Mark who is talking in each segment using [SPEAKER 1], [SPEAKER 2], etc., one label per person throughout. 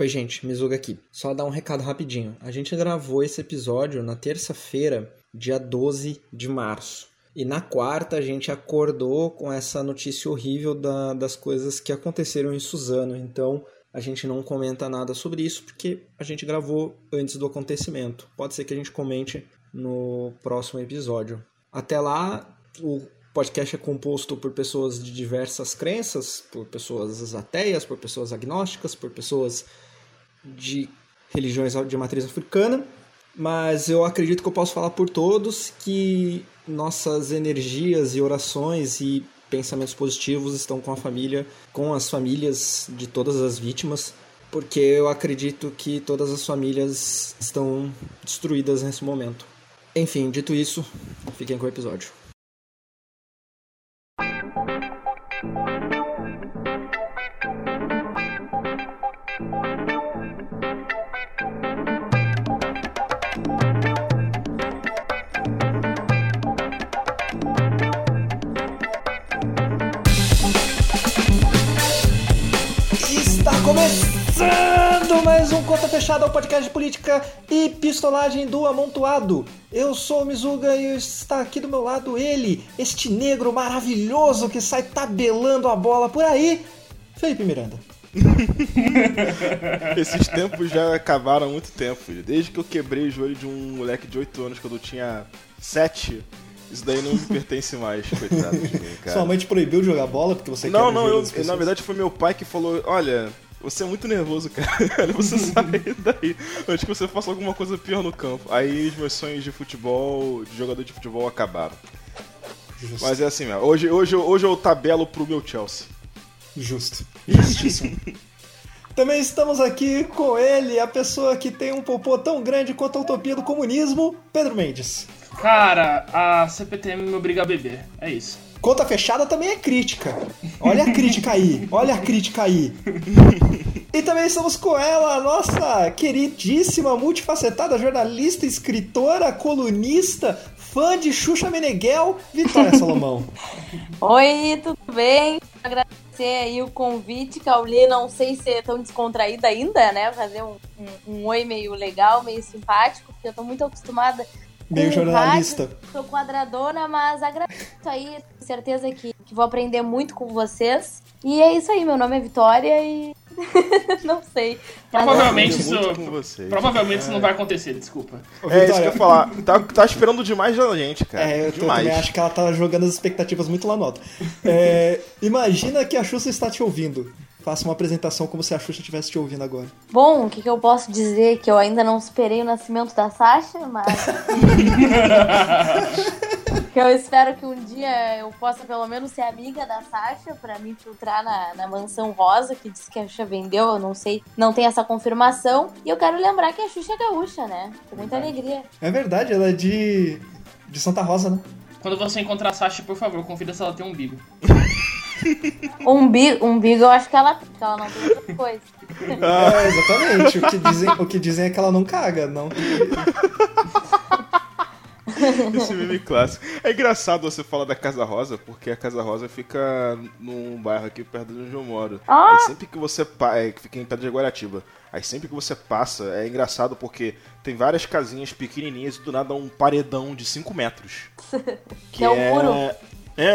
[SPEAKER 1] Oi, gente, Mizuga aqui. Só dar um recado rapidinho. A gente gravou esse episódio na terça-feira, dia 12 de março. E na quarta a gente acordou com essa notícia horrível da, das coisas que aconteceram em Suzano. Então a gente não comenta nada sobre isso porque a gente gravou antes do acontecimento. Pode ser que a gente comente no próximo episódio. Até lá, o podcast é composto por pessoas de diversas crenças, por pessoas ateias, por pessoas agnósticas, por pessoas de religiões de matriz africana, mas eu acredito que eu posso falar por todos que nossas energias e orações e pensamentos positivos estão com a família, com as famílias de todas as vítimas, porque eu acredito que todas as famílias estão destruídas nesse momento. Enfim, dito isso, fiquem com o episódio. Começando mais um Conta Fechada ao podcast de política e pistolagem do amontoado. Eu sou o Mizuga e está aqui do meu lado ele, este negro maravilhoso que sai tabelando a bola por aí, Felipe Miranda.
[SPEAKER 2] Esses tempos já acabaram há muito tempo, filho. Desde que eu quebrei o joelho de um moleque de 8 anos quando eu tinha 7. Isso daí não me pertence mais, coitado de mim, cara.
[SPEAKER 1] Sua mãe te proibiu de jogar bola porque você
[SPEAKER 2] Não,
[SPEAKER 1] o
[SPEAKER 2] não, eu, na verdade foi meu pai que falou: Olha, você é muito nervoso, cara. você sai daí antes que você faça alguma coisa pior no campo. Aí os meus sonhos de futebol, de jogador de futebol, acabaram.
[SPEAKER 1] Justo.
[SPEAKER 2] Mas é assim mesmo. Hoje, hoje, hoje eu tabelo pro meu Chelsea.
[SPEAKER 1] Justo. Justíssimo. Também estamos aqui com ele, a pessoa que tem um popô tão grande quanto a utopia do comunismo, Pedro Mendes.
[SPEAKER 3] Cara, a CPTM me obriga a beber. É isso.
[SPEAKER 1] Conta fechada também é crítica. Olha a crítica aí, olha a crítica aí. E também estamos com ela, a nossa queridíssima, multifacetada jornalista, escritora, colunista, fã de Xuxa Meneghel, Vitória Salomão.
[SPEAKER 4] Oi, tudo bem? Agradecer aí o convite, Cauli. Não sei se é tão descontraída ainda, né? Fazer um, um- um oi meio legal, meio simpático, porque eu tô muito acostumada.
[SPEAKER 1] Meio jornalista.
[SPEAKER 4] rádio, Sou quadradona, mas agradeço aí. Tenho certeza que, que vou aprender muito com vocês. E é isso aí, meu nome é Vitória e. não sei.
[SPEAKER 3] Provavelmente
[SPEAKER 2] Aprendi
[SPEAKER 3] isso.
[SPEAKER 2] muito com vocês.
[SPEAKER 3] Provavelmente isso não vai acontecer, desculpa.
[SPEAKER 2] É isso que eu ia falar. Tá, tá esperando demais da gente, cara.
[SPEAKER 1] É, eu tô-
[SPEAKER 2] demais.
[SPEAKER 1] também acho que ela tá jogando as expectativas muito lá no alto. É, imagina que a Xuxa está te ouvindo. Faça uma apresentação como se a Xuxa estivesse te ouvindo agora.
[SPEAKER 4] Bom, o que, que eu posso dizer? Que eu ainda não superei o nascimento da Sasha, mas. que eu espero que um dia eu possa pelo menos ser amiga da Sasha pra me infiltrar na, na mansão rosa, que diz que a Xuxa vendeu, eu não sei, não tem essa confirmação. E eu quero lembrar que a Xuxa é gaúcha, né? Com muita alegria.
[SPEAKER 1] É verdade, ela é de. de Santa Rosa, né?
[SPEAKER 3] Quando você encontrar a Sasha, por favor, confira se ela tem um umbigo.
[SPEAKER 4] Umbigo, umbigo eu acho que ela, que ela não tem outra coisa.
[SPEAKER 1] É, exatamente. O que, dizem, o que dizem é que ela não caga, não.
[SPEAKER 2] Esse meme clássico. É engraçado você falar da Casa Rosa, porque a Casa Rosa fica num bairro aqui perto de onde eu moro.
[SPEAKER 4] Ah!
[SPEAKER 2] Aí sempre que você. É, que fica em Pedra de Guaratiba. Aí sempre que você passa, é engraçado porque tem várias casinhas pequenininhas e do nada um paredão de 5 metros.
[SPEAKER 4] Que é um muro?
[SPEAKER 2] É,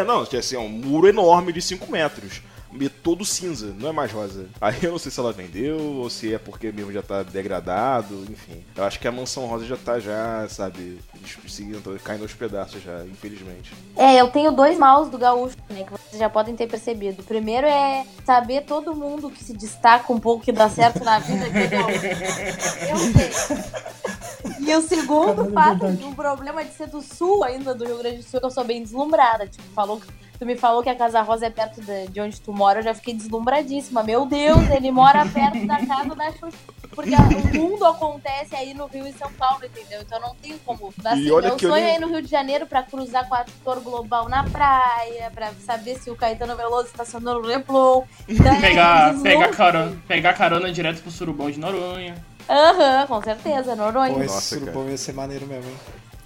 [SPEAKER 2] não, que é assim, é um muro enorme de 5 metros. E todo cinza, não é mais rosa. Aí eu não sei se ela vendeu ou se é porque mesmo já tá degradado, enfim. Eu acho que a mansão rosa já tá já, sabe, seguindo, caindo aos pedaços já, infelizmente.
[SPEAKER 4] É, eu tenho dois maus do gaúcho, né, que vocês já podem ter percebido. O primeiro é saber todo mundo que se destaca um pouco, que dá certo na vida, entendeu? Eu sei. E o segundo fato, o problema de ser do sul ainda, do Rio Grande do Sul, que eu sou bem deslumbrada. Tipo, falou, tu me falou que a Casa Rosa é perto de, de onde tu mora, eu já fiquei deslumbradíssima. Meu Deus, ele mora perto da casa da Xuxa. Porque o mundo acontece aí no Rio e São Paulo, entendeu? Então não tem como. Assim,
[SPEAKER 2] olha
[SPEAKER 4] meu
[SPEAKER 2] que eu
[SPEAKER 4] sonho
[SPEAKER 2] nem-
[SPEAKER 4] é ir no Rio de Janeiro pra cruzar com a Ator Global na praia, pra saber se o Caetano Veloso estacionou no Leblon. Então, é
[SPEAKER 3] Pegar, pegar, carona, pegar carona direto pro surubão de Noronha.
[SPEAKER 4] Aham, com certeza,
[SPEAKER 1] Pô,
[SPEAKER 4] Noronha.
[SPEAKER 1] esse
[SPEAKER 2] Nossa,
[SPEAKER 1] surubão ia ser maneiro mesmo, hein?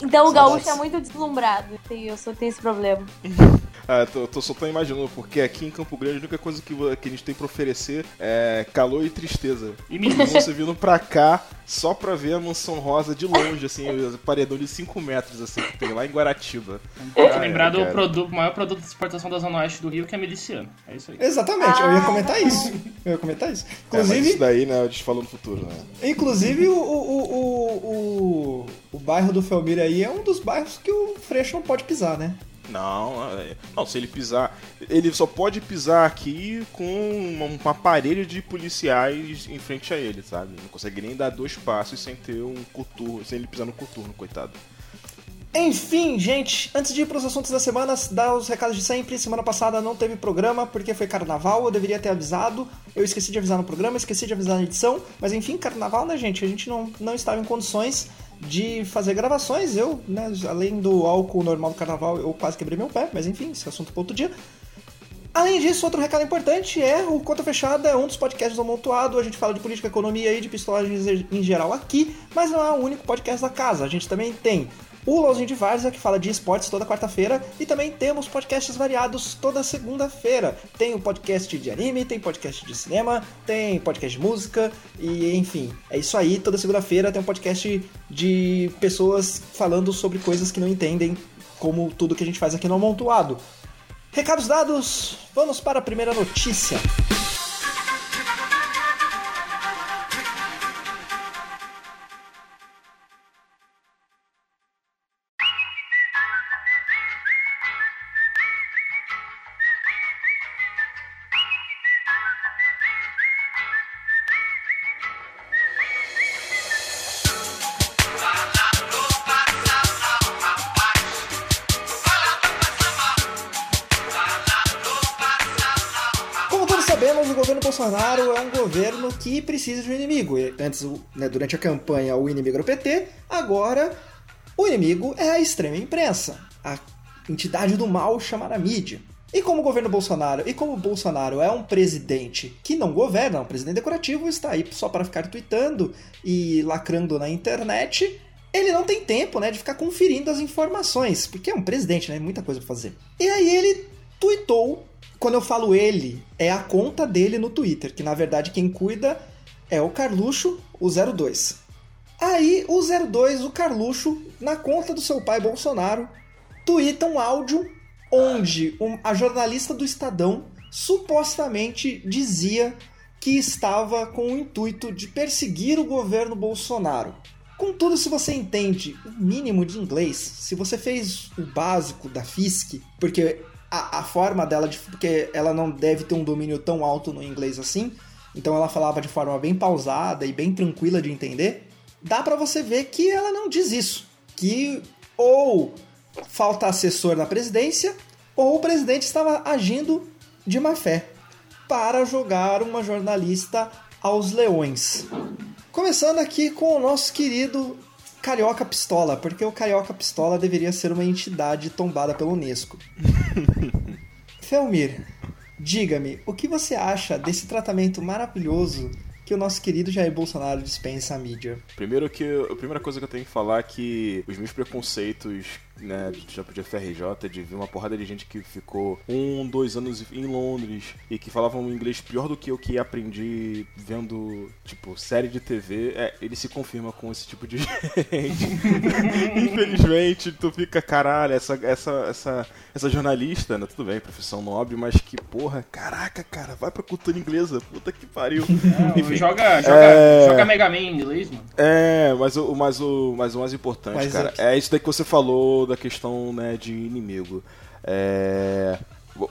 [SPEAKER 4] Então o
[SPEAKER 1] Saudades.
[SPEAKER 4] gaúcho é muito deslumbrado. Eu só tenho esse problema.
[SPEAKER 2] Ah, tô, tô, só tô imaginando, porque aqui em Campo Grande a única coisa que, que a gente tem pra oferecer é calor e tristeza.
[SPEAKER 3] E
[SPEAKER 2] Então você vindo pra cá só pra ver a mansão rosa de longe, assim, o paredão de 5 metros, assim, que tem lá em Guaratiba.
[SPEAKER 3] Tem que
[SPEAKER 2] Ai,
[SPEAKER 3] lembrar do
[SPEAKER 2] cara.
[SPEAKER 3] produto, maior produto de exportação da Zona Oeste do Rio, que é miliciano. É isso aí.
[SPEAKER 1] Exatamente, eu ia comentar isso. Eu ia comentar isso.
[SPEAKER 2] É,
[SPEAKER 1] Inclusive,
[SPEAKER 2] isso daí, né, a gente falou no futuro, né?
[SPEAKER 1] inclusive o, o, o, o, o bairro do Felmir aí é um dos bairros que o Freixo não pode pisar, né?
[SPEAKER 2] Não, é- não, se ele pisar. Ele só pode pisar aqui com uma, parede de policiais em frente a ele, sabe? Não consegue nem dar dois passos sem ter um coturno, sem ele pisar no coturno, coitado.
[SPEAKER 1] Enfim, gente, antes de ir pros assuntos da semana, dar os recados de sempre. Semana passada não teve programa porque foi carnaval, eu deveria ter avisado. Eu esqueci de avisar no programa, esqueci de avisar na edição. Mas enfim, carnaval, né, gente? A gente não, não estava em condições de fazer gravações. Eu, né, além do álcool normal do carnaval, eu quase quebrei meu pé, mas enfim, esse assunto para outro dia. Além disso, outro recado importante é o Conta Fechada é um dos podcasts do Amontoado. A gente fala de política, economia e de pistolagem em geral aqui, mas não é o único podcast da casa. A gente também tem o Lauzinho de Várzea, que fala de esportes toda quarta-feira, e também temos podcasts variados toda segunda-feira. Tem o podcast de anime, tem podcast de cinema, tem podcast de música, e enfim, é isso aí. Toda segunda-feira tem um podcast de pessoas falando sobre coisas que não entendem, como tudo que a gente faz aqui no Amontoado. Recados dados, vamos para a primeira notícia. Precisa de um inimigo. Antes, né, durante a campanha, o inimigo era o PT, agora o inimigo é a extrema imprensa, a entidade do mal chamada mídia. E como o governo Bolsonaro, e como o Bolsonaro é um presidente que não governa, é um presidente decorativo, está aí só para ficar tweetando e lacrando na internet, ele não tem tempo, né, de ficar conferindo as informações, porque é um presidente, né, muita coisa pra fazer. E aí ele tweetou, quando eu falo ele, é a conta dele no Twitter, que na verdade quem cuida é o Carluxo, o 02. Aí o 02, o Carluxo, na conta do seu pai Bolsonaro, tuita um áudio onde a jornalista do Estadão supostamente dizia que estava com o intuito de perseguir o governo Bolsonaro. Contudo, se você entende o mínimo de inglês, se você fez o básico da FISC, porque a, a forma dela, de, porque ela não deve ter um domínio tão alto no inglês assim, então ela falava de forma bem pausada e bem tranquila de entender, dá pra você ver que ela não diz isso. Que ou falta assessor na presidência, ou o presidente estava agindo de má fé para jogar uma jornalista aos leões. Começando aqui com o nosso querido Carioca Pistola, porque o Carioca Pistola deveria ser uma entidade tombada pela Unesco. Felmir, diga-me, o que você acha desse tratamento maravilhoso que o nosso querido Jair Bolsonaro dispensa à mídia?
[SPEAKER 2] Primeiro que a primeira coisa que eu tenho que falar é que os meus preconceitos, né, de já de FRJ, de ver uma porrada de gente que ficou um, dois anos em Londres e que falavam um inglês pior do que eu que aprendi vendo, tipo, série de TV, é, ele se confirma com esse tipo de gente. Infelizmente, tu fica, caralho, essa, essa, essa, essa jornalista, né, tudo bem, profissão nobre, mas que porra, caraca, cara, vai pra cultura inglesa, puta que pariu.
[SPEAKER 3] Não,
[SPEAKER 2] Enfim.
[SPEAKER 3] joga, joga,
[SPEAKER 2] É.
[SPEAKER 3] joga Mega Man em inglês, mano.
[SPEAKER 2] É, mas o, mas o, mas o mais importante,
[SPEAKER 1] Mas
[SPEAKER 2] cara,
[SPEAKER 1] é
[SPEAKER 2] é isso daí que você falou da questão né, de inimigo. É,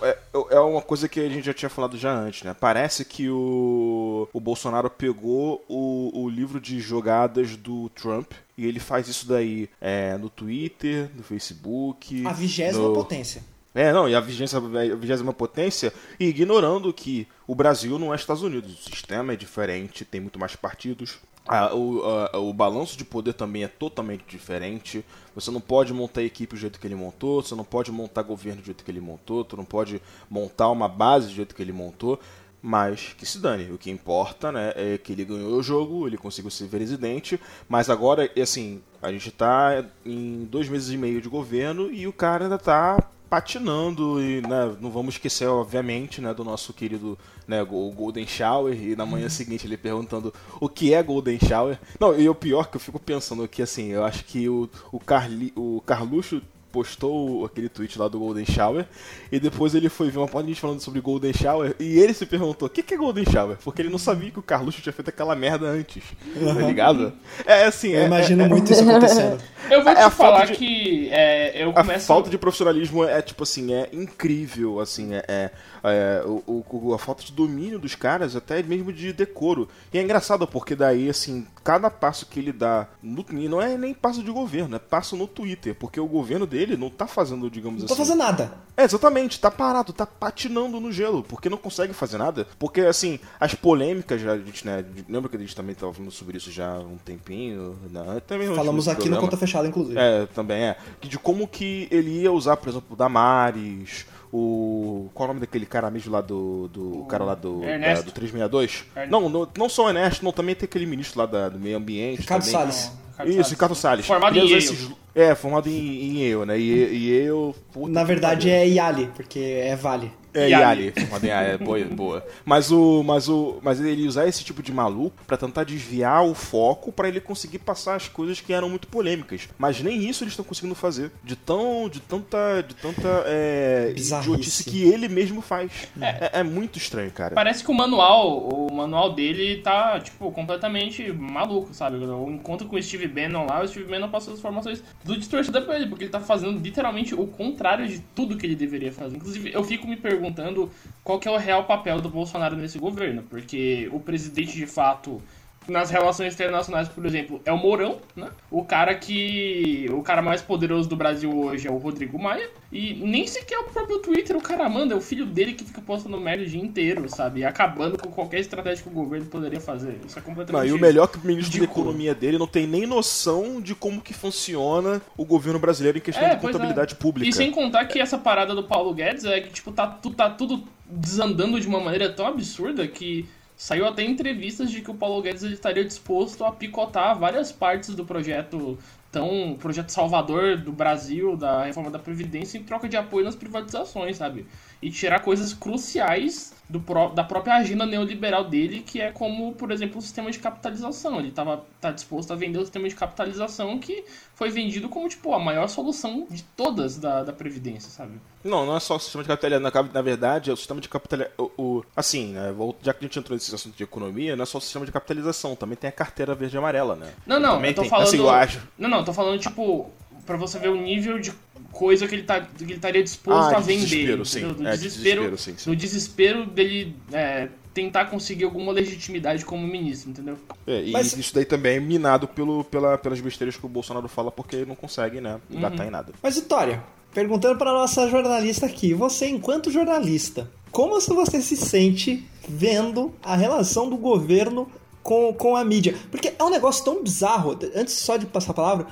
[SPEAKER 2] é, é uma coisa que a gente já tinha falado já antes, né? Parece que o, o Bolsonaro pegou o, o livro de jogadas do Trump e ele faz isso daí é, no Twitter, no Facebook.
[SPEAKER 1] A vigésima
[SPEAKER 2] no-
[SPEAKER 1] potência.
[SPEAKER 2] é, não, e a vigésima, a vigésima potência, e ignorando que o Brasil não é Estados Unidos. O sistema é diferente, tem muito mais partidos. A- o, a- o balanço de poder também é totalmente diferente. Você não pode montar equipe do jeito que ele montou, você não pode montar governo do jeito que ele montou, tu não pode montar uma base do jeito que ele montou. Mas que se dane, o que importa né, é que ele ganhou o jogo, ele conseguiu ser presidente, mas agora, assim, a gente tá em dois meses e meio de governo e o cara ainda tá patinando e né, não vamos esquecer, obviamente, né, do nosso querido né, o Golden Shower e na manhã seguinte ele perguntando o que é Golden Shower. Não, e o pior que eu fico pensando que assim, eu acho que o, o, Carli, o Carluxo postou aquele tweet lá do Golden Shower e depois ele foi ver uma parte de gente falando sobre Golden Shower e ele se perguntou o que, que é Golden Shower, porque ele não sabia que o Carluxo tinha feito aquela merda antes, uhum. tá ligado? É assim,
[SPEAKER 1] eu
[SPEAKER 2] é,
[SPEAKER 1] imagino
[SPEAKER 2] é,
[SPEAKER 1] muito isso acontecendo.
[SPEAKER 3] Eu vou é, te falar de, que é, eu começo...
[SPEAKER 2] A falta de profissionalismo é, tipo assim, é incrível, assim, é, é é, o, o, a falta de domínio dos caras, até mesmo de decoro. E é engraçado porque daí, assim, cada passo que ele dá, no, não é nem passo de governo, é passo no Twitter, porque o governo dele não tá fazendo, digamos
[SPEAKER 1] não
[SPEAKER 2] assim.
[SPEAKER 1] Não tá fazendo nada.
[SPEAKER 2] É, exatamente, tá parado, tá patinando no gelo, porque não consegue fazer nada. Porque, assim, as polêmicas, já, a gente, né, lembra que a gente também tava falando sobre isso já há um tempinho? Né, também
[SPEAKER 1] Falamos aqui no Conta Fechada, inclusive.
[SPEAKER 2] É, também é. De como que ele ia usar, por exemplo, o Damares o. Qual é o nome daquele cara mesmo lá do. do o cara lá do. Da, do 362? Não, não, não só o Ernesto, não, também tem aquele ministro lá da, do meio ambiente.
[SPEAKER 1] Ricardo
[SPEAKER 2] também.
[SPEAKER 1] Salles.
[SPEAKER 2] Isso, Ricardo Salles.
[SPEAKER 3] Formado em esses,
[SPEAKER 2] É, formado em, em eu, né? E, e eu.
[SPEAKER 1] Na verdade é Iali, porque é Vale.
[SPEAKER 2] É, Yali. É, boa, boa. Mas o, mas o, mas ele usar esse tipo de maluco para tentar desviar o foco para ele conseguir passar as coisas que eram muito polêmicas. Mas nem isso eles estão conseguindo fazer. De tão, de tanta, de tanta é, idiotice que ele mesmo faz. É. é. É, muito estranho, cara.
[SPEAKER 3] Parece que o manual, o manual dele tá tipo completamente maluco, sabe? O encontro com o Steve Bannon lá, o Steve Bannon passou as informações tudo distorcida pra ele, porque ele tá fazendo literalmente o contrário de tudo que ele deveria fazer. Inclusive, eu fico me perguntando perguntando qual que é o real papel do Bolsonaro nesse governo, porque o presidente de fato nas relações internacionais, por exemplo, é o Mourão, né? O cara que. O cara mais poderoso do Brasil hoje é o Rodrigo Maia. E nem sequer o próprio Twitter o cara manda, é o filho dele que fica postando merda o dia inteiro, sabe? E acabando com qualquer estratégia que o governo poderia fazer. Isso é completamente.
[SPEAKER 2] Não, e o melhor é que o ministro da economia dele não tem nem noção de como que funciona o governo brasileiro em questão é, de contabilidade
[SPEAKER 3] é.
[SPEAKER 2] pública.
[SPEAKER 3] E sem contar que essa parada do Paulo Guedes é que, tipo, tá, tá tudo desandando de uma maneira tão absurda que Saiu até entrevistas de que o Paulo Guedes estaria disposto a picotar várias partes do projeto tão projeto salvador do Brasil, da reforma da Previdência, em troca de apoio nas privatizações, sabe? E tirar coisas cruciais do pró da própria agenda neoliberal dele, que é como, por exemplo, o sistema de capitalização. Ele estava tá disposto a vender o sistema de capitalização que foi vendido como, tipo, a maior solução de todas da, da Previdência, sabe?
[SPEAKER 2] Não, não é só o sistema de capitalização. Na, na verdade, é o sistema de capitalização. O, assim, né, já que a gente entrou nesse assunto de economia, não é só o sistema de capitalização, também tem a carteira verde e amarela, né?
[SPEAKER 3] Não, não, eu tô
[SPEAKER 2] tem,
[SPEAKER 3] falando.
[SPEAKER 2] Assim, eu acho.
[SPEAKER 3] Não, não, tô falando, tipo, para você ver o nível de coisa que ele, tá, que ele estaria disposto
[SPEAKER 2] ah,
[SPEAKER 3] a vender.
[SPEAKER 2] Desespero, sim.
[SPEAKER 3] No,
[SPEAKER 2] é,
[SPEAKER 3] desespero,
[SPEAKER 2] desespero, sim, sim.
[SPEAKER 3] no desespero dele é, tentar conseguir alguma legitimidade como ministro, entendeu?
[SPEAKER 2] É, e Mas... isso daí também é minado pelo, pela, pelas besteiras que o Bolsonaro fala, porque não consegue, né, engatar uhum. em nada.
[SPEAKER 1] Mas, Vitória, perguntando para nossa jornalista aqui, você, enquanto jornalista, como você se sente vendo a relação do governo com, com a mídia? Porque é um negócio tão bizarro, antes só de passar a palavra,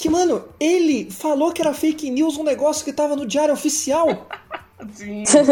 [SPEAKER 1] que, mano, ele falou que era fake news um negócio que tava no diário oficial.
[SPEAKER 3] Sim.
[SPEAKER 1] tipo,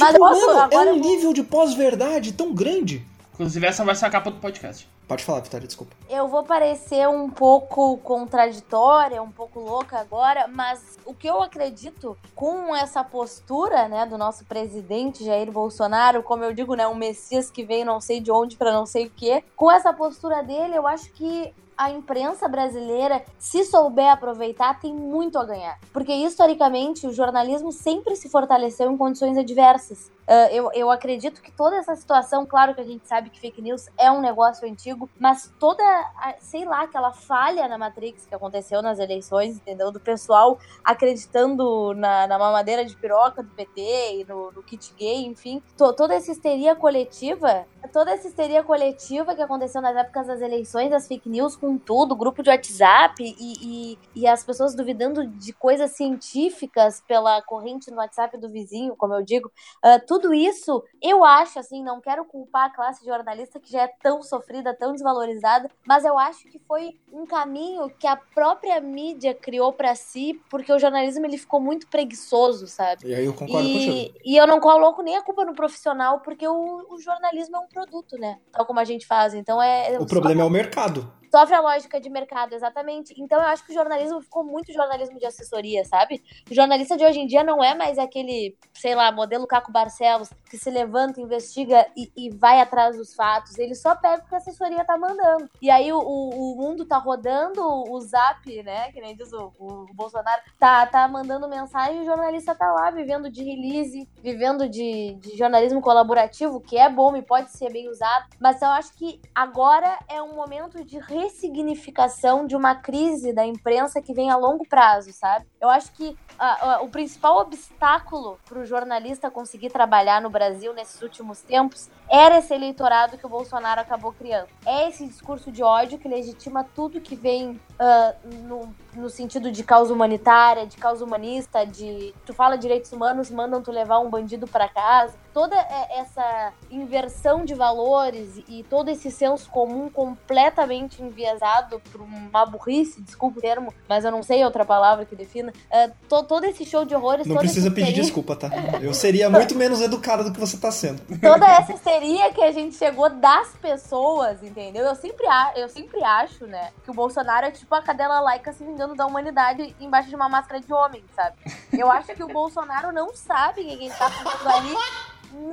[SPEAKER 1] Mas posso, mano, é um nível de pós-verdade tão grande.
[SPEAKER 3] Inclusive, essa vai ser a capa do podcast.
[SPEAKER 1] Pode falar, Vitória, desculpa.
[SPEAKER 4] Eu vou parecer um pouco contraditória, um pouco louca agora, mas o que eu acredito com essa postura, né, do nosso presidente Jair Bolsonaro, como eu digo, né, um messias que veio não sei de onde para não sei o quê, com essa postura dele, eu acho que a imprensa brasileira, se souber aproveitar, tem muito a ganhar. Porque historicamente o jornalismo sempre se fortaleceu em condições adversas. Uh, eu, eu acredito que toda essa situação, claro que a gente sabe que fake news é um negócio antigo, mas toda, a, sei lá, aquela falha na Matrix que aconteceu nas eleições, entendeu? Do pessoal acreditando na, na mamadeira de piroca do PT e no, no kit gay, enfim. To, toda essa histeria coletiva, toda essa histeria coletiva que aconteceu nas épocas das eleições, das fake news com tudo, grupo de WhatsApp e, e, e as pessoas duvidando de coisas científicas pela corrente no WhatsApp do vizinho, como eu digo, uh, tudo tudo isso, eu acho, assim, não quero culpar a classe jornalista que já é tão sofrida, tão desvalorizada, mas eu acho que foi um caminho que a própria mídia criou para si, porque o jornalismo ele ficou muito preguiçoso, sabe?
[SPEAKER 1] E aí eu concordo
[SPEAKER 4] e,
[SPEAKER 1] contigo.
[SPEAKER 4] E eu não coloco nem a culpa no profissional, porque o, o jornalismo é um produto, né? Tal como a gente faz. Então é.
[SPEAKER 1] O problema é o mercado.
[SPEAKER 4] Sofre a lógica de mercado, exatamente. Então eu acho que o jornalismo ficou muito jornalismo de assessoria, sabe? O jornalista de hoje em dia não é mais aquele, sei lá, modelo Caco Barcelos, que se levanta, investiga e, e vai atrás dos fatos. Ele só pega o que a assessoria tá mandando. E aí o, o, o mundo tá rodando, o zap, né? Que nem diz o, o, Bolsonaro, tá, tá mandando mensagem e o jornalista tá lá vivendo de release, vivendo de, de jornalismo colaborativo, que é bom e pode ser bem usado. Mas eu acho que agora é um momento de ressignificação de uma crise da imprensa que vem a longo prazo, sabe? Eu acho que uh, uh, o principal obstáculo para o jornalista conseguir trabalhar no Brasil nesses últimos tempos era esse eleitorado que o Bolsonaro acabou criando. É esse discurso de ódio que legitima tudo que vem uh, no, no sentido de causa humanitária, de causa humanista, de tu fala direitos humanos, mandam tu levar um bandido para casa. Toda essa inversão de valores e todo esse senso comum completamente enviesado por uma burrice, desculpa o termo, mas eu não sei outra palavra que defina. Uh, to, todo esse show de horrores.
[SPEAKER 1] Não precisa pedir desculpa, tá? Eu seria muito menos educado do que você tá sendo.
[SPEAKER 4] Toda essa histeria que a gente chegou das pessoas, entendeu? Eu sempre, eu sempre acho, né, que o Bolsonaro é tipo a cadela laica se vingando da humanidade embaixo de uma máscara de homem, sabe? Eu acho que o Bolsonaro não sabe o que ele tá fazendo ali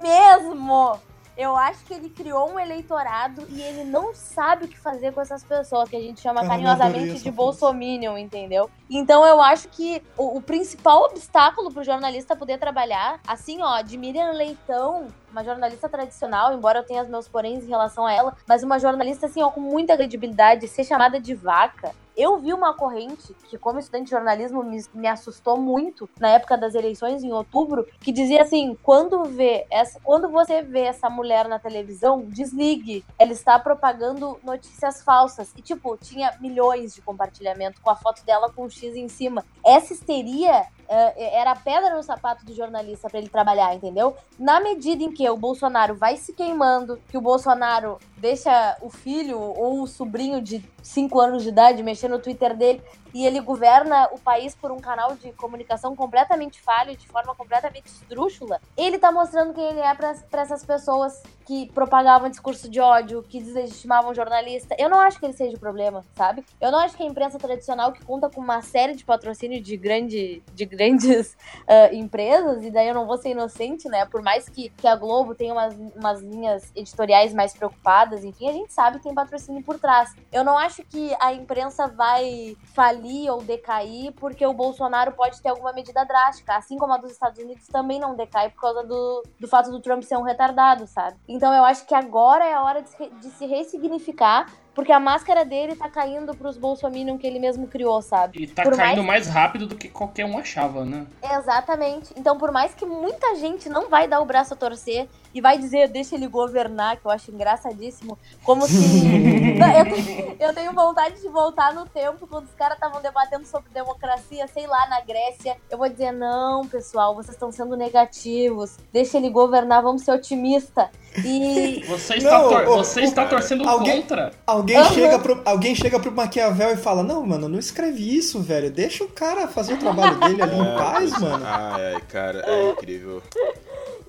[SPEAKER 4] mesmo. Eu acho que ele criou um eleitorado e ele não sabe o que fazer com essas pessoas, que a gente chama carinhosamente de bolsominion, entendeu? Então eu acho que o, o principal obstáculo pro jornalista poder trabalhar, assim, ó, de Miriam Leitão, uma jornalista tradicional, embora eu tenha os meus poréns em relação a ela, mas uma jornalista, assim, ó, com muita credibilidade, ser chamada de vaca, eu vi uma corrente que, como estudante de jornalismo, me, me, assustou muito na época das eleições, em outubro, que dizia assim: quando vê essa, quando você vê essa mulher na televisão, desligue. Ela está propagando notícias falsas. E, tipo, tinha milhões de compartilhamento com a foto dela com X em cima. Essa histeria era a pedra no sapato do jornalista para ele trabalhar, entendeu? Na medida em que o Bolsonaro vai se queimando, que o Bolsonaro deixa o filho ou o sobrinho de 5 anos de idade mexer no Twitter dele e ele governa o país por um canal de comunicação completamente falho, de forma completamente esdrúxula, ele tá mostrando quem ele é para essas pessoas que propagavam discurso de ódio, que deslegitimavam jornalista. Eu não acho que ele seja o problema, sabe? Eu não acho que a imprensa tradicional, que conta com uma série de patrocínio de, grande, de grandes uh, empresas, e daí eu não vou ser inocente, né? Por mais que, que a Globo tenha umas, umas linhas editoriais mais preocupadas, enfim, a gente sabe que tem patrocínio por trás. Eu não acho que a imprensa vai falir ou decair porque o Bolsonaro pode ter alguma medida drástica, assim como a dos Estados Unidos também não decai por causa do, do fato do Trump ser um retardado, sabe? Então eu acho que agora é a hora de se, de se ressignificar porque a máscara dele tá caindo pros bolsominion que ele mesmo criou, sabe?
[SPEAKER 3] E tá por caindo mais... mais... rápido do que qualquer um achava, né?
[SPEAKER 4] Exatamente. Então, por mais que muita gente não vai dar o braço a torcer e vai dizer, deixa ele governar, que eu acho engraçadíssimo, como se. eu, tenho, eu, tenho, vontade de voltar no tempo quando os caras estavam debatendo sobre democracia, sei lá, na Grécia. Eu vou dizer, não, pessoal, vocês estão sendo negativos, deixa ele governar, vamos ser otimista. E.
[SPEAKER 3] Você está, não, tor você está torcendo alguém, contra.
[SPEAKER 1] Alguém, uhum. chega pro, alguém chega pro Maquiavel e fala: Não, mano, não escreve isso, velho. Deixa o cara fazer o trabalho dele ali em paz, mano.
[SPEAKER 2] Ai, cara, é incrível.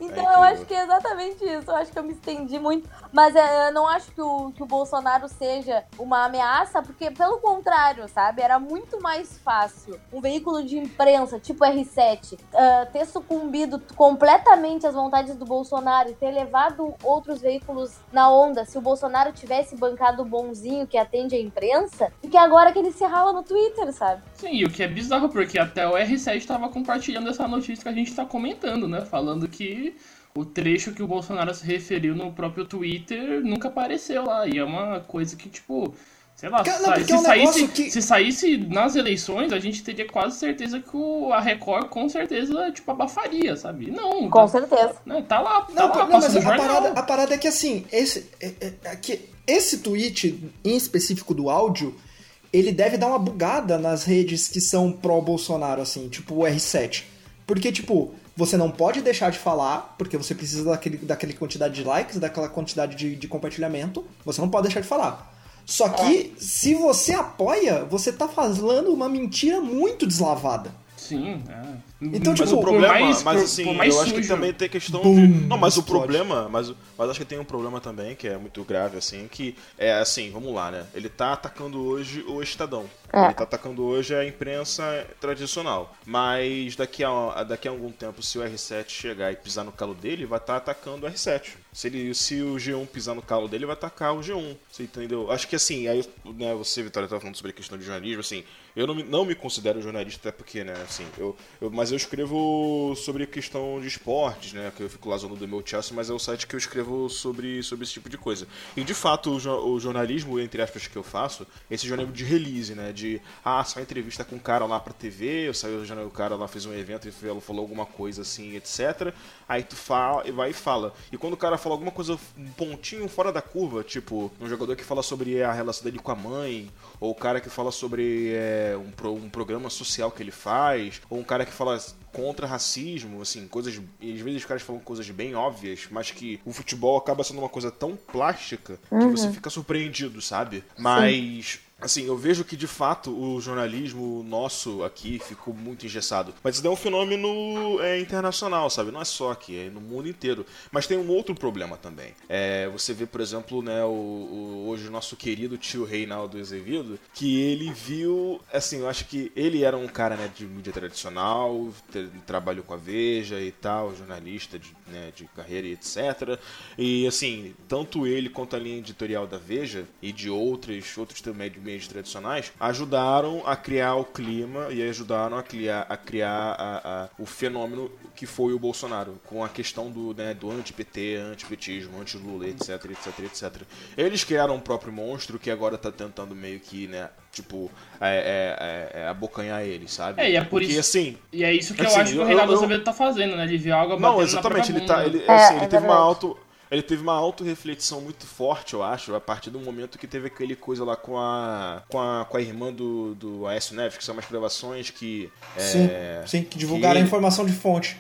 [SPEAKER 4] Então é eu acho que é exatamente isso. Eu acho que eu me estendi muito. Mas é, eu não acho que o, que o Bolsonaro seja uma ameaça, porque, pelo contrário, sabe? Era muito mais fácil um veículo de imprensa, tipo R7, uh, ah, ter sucumbido completamente às vontades do Bolsonaro e ter levado outros veículos na onda se o Bolsonaro tivesse bancado o bonzinho que atende a imprensa, e que agora que ele se rala no Twitter, sabe?
[SPEAKER 3] Sim, o que é bizarro, porque até o R7 estava compartilhando essa notícia que a gente está comentando, né? Falando que o trecho que o Bolsonaro se referiu no próprio Twitter nunca apareceu lá. E é uma coisa que, tipo, sei lá, Cara, não, se, é um saísse, que... se saísse nas eleições, a gente teria quase certeza que o, a Record com certeza, tipo, abafaria, sabe? Não.
[SPEAKER 4] Com tá, certeza.
[SPEAKER 3] Né, tá lá, tá
[SPEAKER 1] não,
[SPEAKER 3] lá,
[SPEAKER 1] não mas a parada, a parada é que assim, esse, é, é, é, que esse tweet em específico do áudio, ele deve dar uma bugada nas redes que são pró-Bolsonaro, assim, tipo o R7. Porque, tipo, você não pode deixar de falar, porque você precisa daquele, daquela quantidade de likes, daquela quantidade de, de compartilhamento. Você não pode deixar de falar. Só que, é. se você apoia, você tá falando uma mentira muito deslavada.
[SPEAKER 3] Sim, é.
[SPEAKER 1] Então,
[SPEAKER 2] Mas
[SPEAKER 1] tipo,
[SPEAKER 2] o problema,
[SPEAKER 3] mais-
[SPEAKER 2] mas assim,
[SPEAKER 3] por
[SPEAKER 2] eu acho que
[SPEAKER 3] sujo-
[SPEAKER 2] também tem questão
[SPEAKER 1] Bum,
[SPEAKER 2] de. Não, mas o
[SPEAKER 1] explode.
[SPEAKER 2] problema, mas, mas acho que tem um problema também, que é muito grave, assim, que é assim, vamos lá, né? Ele tá atacando hoje o Estadão.
[SPEAKER 4] É.
[SPEAKER 2] Ele tá atacando hoje a imprensa tradicional. Mas daqui a, daqui a algum tempo, se o R7 chegar e pisar no calo dele, vai estar atacando o R7. Se, ele, se o G1 pisar no calo dele, vai atacar o G1. Você entendeu? Acho que assim, aí né, você, Vitória, tava falando sobre a questão de jornalismo, assim, eu não me, não me considero jornalista, até porque, né, assim, eu, eu- mas eu escrevo sobre questão de esportes, né, que eu fico lá zoando do meu Chelsea, mas é o site que eu escrevo sobre, sobre esse tipo de coisa. E, de fato, o, o jornalismo, entre aspas, que eu faço, esse jornalismo de release, né, de, ah, só entrevista com um cara lá pra TV, eu saí, o cara lá fez um evento e falou, falou alguma coisa assim, etc. Aí tu fala e vai e fala. E quando o cara fala alguma coisa, um pontinho fora da curva, tipo, um jogador que fala sobre a relação dele com a mãe, ou o cara que fala sobre é, um, pro- um programa social que ele faz, ou um cara que fala contra racismo, assim, coisas. E às vezes os caras falam coisas bem óbvias, mas que o futebol acaba sendo uma coisa tão plástica que você fica surpreendido, sabe? Mas. Assim, eu vejo que de fato o jornalismo nosso aqui ficou muito engessado. Mas isso é um fenômeno é, internacional, sabe? Não é só aqui, é no mundo inteiro. Mas tem um outro problema também. É, você vê, por exemplo, né, o, o- hoje o nosso querido tio Reinaldo Azevedo, que ele viu. Assim, eu acho que ele era um cara né, de mídia tradicional, trabalhou com a Veja e tal, jornalista de, né, de carreira e etc. E assim, tanto ele quanto a linha editorial da Veja e de outros, outros também de meios tradicionais ajudaram a criar o clima e ajudaram a criar, a criar a- a- o fenômeno que foi o Bolsonaro, com a questão do, né, do anti-PT, anti-petismo, anti-Lula, etc, etc, etc. Eles criaram um próprio monstro que agora tá tentando meio que, né, tipo, é, é, é, é abocanhar eles, sabe?
[SPEAKER 3] É, e é por
[SPEAKER 2] Porque,
[SPEAKER 3] isso-
[SPEAKER 2] assim,
[SPEAKER 3] E é isso que eu
[SPEAKER 2] Assim,
[SPEAKER 3] acho que o
[SPEAKER 2] eu-
[SPEAKER 3] Reinaldo
[SPEAKER 2] eu-
[SPEAKER 3] Azevedo tá fazendo, né? Ele viu algo
[SPEAKER 2] não, exatamente,
[SPEAKER 3] na
[SPEAKER 2] ele tá. Ele.
[SPEAKER 4] É,
[SPEAKER 2] assim,
[SPEAKER 4] é
[SPEAKER 2] ele teve uma auto. Ele teve uma auto-reflexão muito forte, eu acho, a partir do momento que teve aquele coisa lá com a. com a, com a irmã do, do Aécio Neves, que são umas gravações que.
[SPEAKER 1] Sim,
[SPEAKER 2] é,
[SPEAKER 1] sim, que divulgaram
[SPEAKER 2] que-
[SPEAKER 1] a informação de fonte.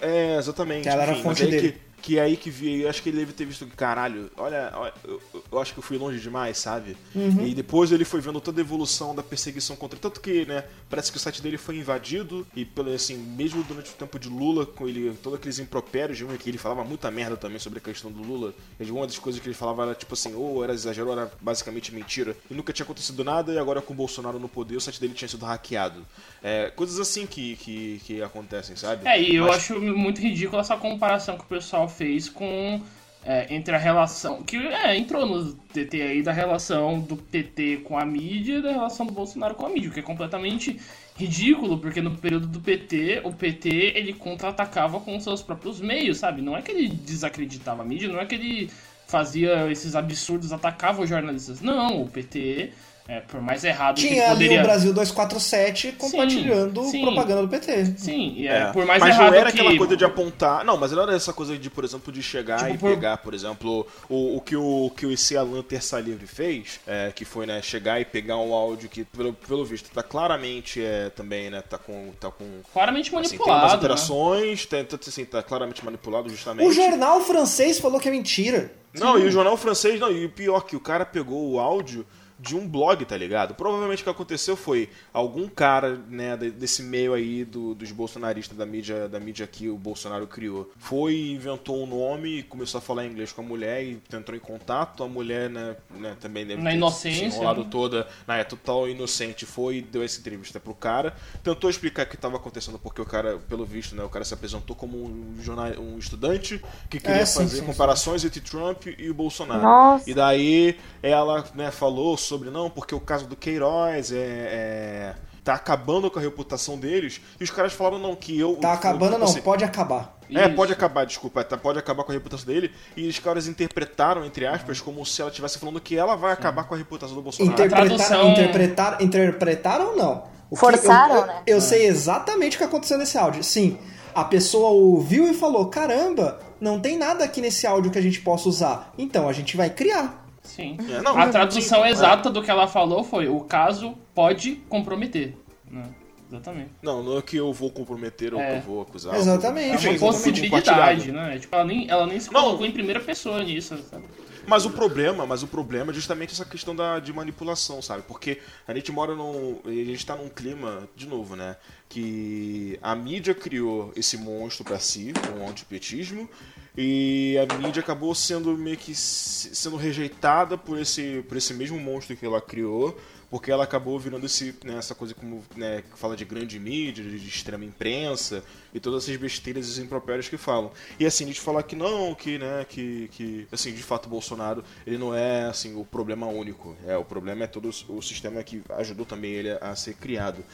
[SPEAKER 2] É, exatamente.
[SPEAKER 1] Que ela era a
[SPEAKER 2] mas
[SPEAKER 1] fonte dele.
[SPEAKER 2] Que, que aí que vi, eu acho que ele deve ter visto que, caralho, olha, olha, eu, eu acho que eu fui longe demais, sabe?
[SPEAKER 1] Uhum.
[SPEAKER 2] E depois ele foi vendo toda a evolução da perseguição contra. Tanto que, né, parece que o site dele foi invadido, e pelo assim, mesmo durante o tempo de Lula, com ele, todos aqueles impropérios de um que ele falava muita merda também sobre a questão do Lula. E uma das coisas que ele falava era tipo assim, ou era exagero, ou era basicamente mentira. E nunca tinha acontecido nada, e agora com o Bolsonaro no poder, o site dele tinha sido hackeado. É, coisas assim que, que, que acontecem, sabe?
[SPEAKER 3] É, e eu
[SPEAKER 2] Mas-
[SPEAKER 3] acho muito ridículo essa comparação que o pessoal fez com. é, entre a relação. Que é, entrou no TT aí da relação do PT com a mídia e da relação do Bolsonaro com a mídia, o que é completamente ridículo, porque no período do PT, o PT ele contra-atacava com seus próprios meios, sabe? Não é que ele desacreditava a mídia, não é que ele fazia esses absurdos, atacava os jornalistas. Não, o PT, é, por mais errado que
[SPEAKER 1] Tinha
[SPEAKER 3] ele
[SPEAKER 1] ali
[SPEAKER 3] poderia.
[SPEAKER 1] o Brasil 247 compartilhando
[SPEAKER 3] sim.
[SPEAKER 1] propaganda do PT.
[SPEAKER 3] Sim, e é,
[SPEAKER 2] É.
[SPEAKER 3] por mais
[SPEAKER 2] mas
[SPEAKER 3] errado
[SPEAKER 2] não era
[SPEAKER 3] que...
[SPEAKER 2] aquela coisa de apontar. Não, mas não era essa coisa de, por exemplo, de chegar
[SPEAKER 3] Tipo,
[SPEAKER 2] e
[SPEAKER 3] por-
[SPEAKER 2] pegar, por exemplo, o, o que o que o esse Alan Terça Livre fez, é, que foi, né, chegar e pegar um áudio que, pelo, pelo visto, tá claramente é, também, né, tá com. Tá com
[SPEAKER 3] Claramente
[SPEAKER 2] assim, tem umas
[SPEAKER 3] manipulado. né?
[SPEAKER 2] alterações, tem, tá, assim, tá claramente manipulado justamente.
[SPEAKER 1] O jornal francês falou que é mentira.
[SPEAKER 2] Não, e o jornal francês, não, e o pior que o cara pegou o áudio de um blog, tá ligado? Provavelmente o que aconteceu foi algum cara, né, de- desse meio aí do- dos bolsonaristas da mídia, da mídia que o Bolsonaro criou, foi inventou um nome e começou a falar inglês com a mulher e entrou em contato, a mulher, né, né também deve
[SPEAKER 3] Na
[SPEAKER 2] ter
[SPEAKER 3] inocência,
[SPEAKER 2] se enrolado
[SPEAKER 3] né?
[SPEAKER 2] toda, na é total inocente, foi e deu essa entrevista pro cara, tentou explicar o que estava acontecendo porque o cara, pelo visto, né, o cara se apresentou como um jornal, um estudante que queria
[SPEAKER 1] É, sim,
[SPEAKER 2] fazer
[SPEAKER 1] sim, sim.
[SPEAKER 2] comparações entre Trump e o Bolsonaro.
[SPEAKER 4] Nossa.
[SPEAKER 2] E daí ela né, falou sobre, não, porque o caso do Queiroz é, é- tá acabando com a reputação deles. E os caras falaram, não, que eu.
[SPEAKER 1] Tá acabando, não,
[SPEAKER 2] assim,
[SPEAKER 1] pode acabar.
[SPEAKER 2] É,
[SPEAKER 3] Isso.
[SPEAKER 2] pode acabar, desculpa, tá, pode acabar com a reputação dele. E os caras interpretaram, entre aspas, como se ela estivesse falando que ela vai acabar com a reputação do Bolsonaro.
[SPEAKER 1] Interpretar,
[SPEAKER 3] tradução-
[SPEAKER 1] interpretar, interpretaram ou não? O
[SPEAKER 4] Forçaram,
[SPEAKER 1] eu, eu,
[SPEAKER 4] né?
[SPEAKER 1] Eu sei exatamente o que aconteceu nesse áudio. Sim, a pessoa ouviu e falou: caramba, não tem nada aqui nesse áudio que a gente possa usar. Então a gente vai criar.
[SPEAKER 3] Sim.
[SPEAKER 2] É, não,
[SPEAKER 3] a tradução exata do que ela falou foi: o caso pode comprometer. Né? Exatamente.
[SPEAKER 2] Não, não é que eu vou comprometer ou
[SPEAKER 3] É.
[SPEAKER 2] que eu vou acusar.
[SPEAKER 1] Exatamente.
[SPEAKER 3] É
[SPEAKER 2] Enfim,
[SPEAKER 3] uma possibilidade, né? Tipo, ela nem, ela nem se
[SPEAKER 2] Não.
[SPEAKER 3] colocou em primeira pessoa nisso, sabe?
[SPEAKER 2] Mas o problema, mas o problema é justamente essa questão da, de manipulação, sabe? Porque a gente mora num. A gente tá num clima, de novo, né? Que a mídia criou esse monstro para si, um antipetismo, e a mídia acabou sendo meio que sendo rejeitada por esse, por esse mesmo monstro que ela criou porque ela acabou virando esse, né, essa coisa como né, que fala de grande mídia, de extrema imprensa e todas essas besteiras e impropérios que falam. E assim, gente falar que não, que, né, que, que assim, de fato Bolsonaro, ele não é assim o problema único. É, o problema é todo o sistema que ajudou também ele a ser criado.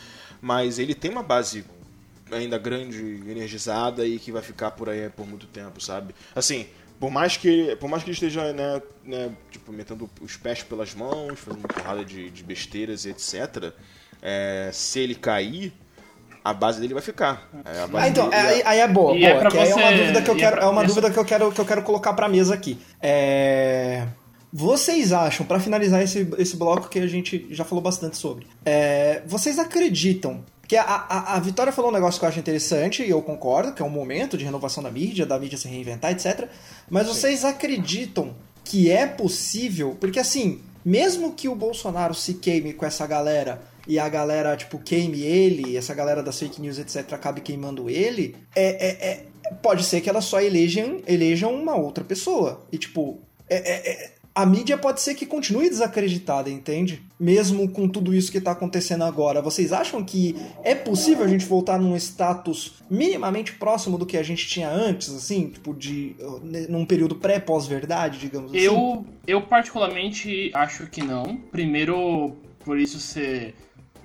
[SPEAKER 2] Mas ele tem uma base ainda grande, energizada e que vai ficar por aí por muito tempo, sabe? Assim, por mais que por mais que ele esteja né, né, tipo metendo os pés pelas mãos fazendo uma porrada de, de besteiras e etc é, se ele cair a base dele vai ficar
[SPEAKER 1] é, ah, então dele... aí, aí, é boa, boa é,
[SPEAKER 3] você...
[SPEAKER 1] é uma dúvida que eu quero é, é uma dúvida que eu quero que eu quero colocar para mesa aqui é... Vocês acham, para finalizar esse, esse bloco que a gente já falou bastante sobre, é, vocês acreditam que a, a, a, Vitória falou um negócio que eu acho interessante, e eu concordo, que é um momento de renovação da mídia, da mídia se reinventar, etc. Mas Sim. vocês acreditam que é possível? Porque assim, mesmo que o Bolsonaro se queime com essa galera e a galera, tipo, queime ele, essa galera das fake news, etc., acabe queimando ele, é, é, é pode ser que elas só elejam, elejam uma outra pessoa. E, tipo, é, é, é a mídia pode ser que continue desacreditada, entende? Mesmo com tudo isso que está acontecendo agora. Vocês acham que é possível a gente voltar num status minimamente próximo do que a gente tinha antes, assim? Tipo, de. num período pré-pós-verdade, digamos assim?
[SPEAKER 3] Eu, eu particularmente acho que não. Primeiro, por isso ser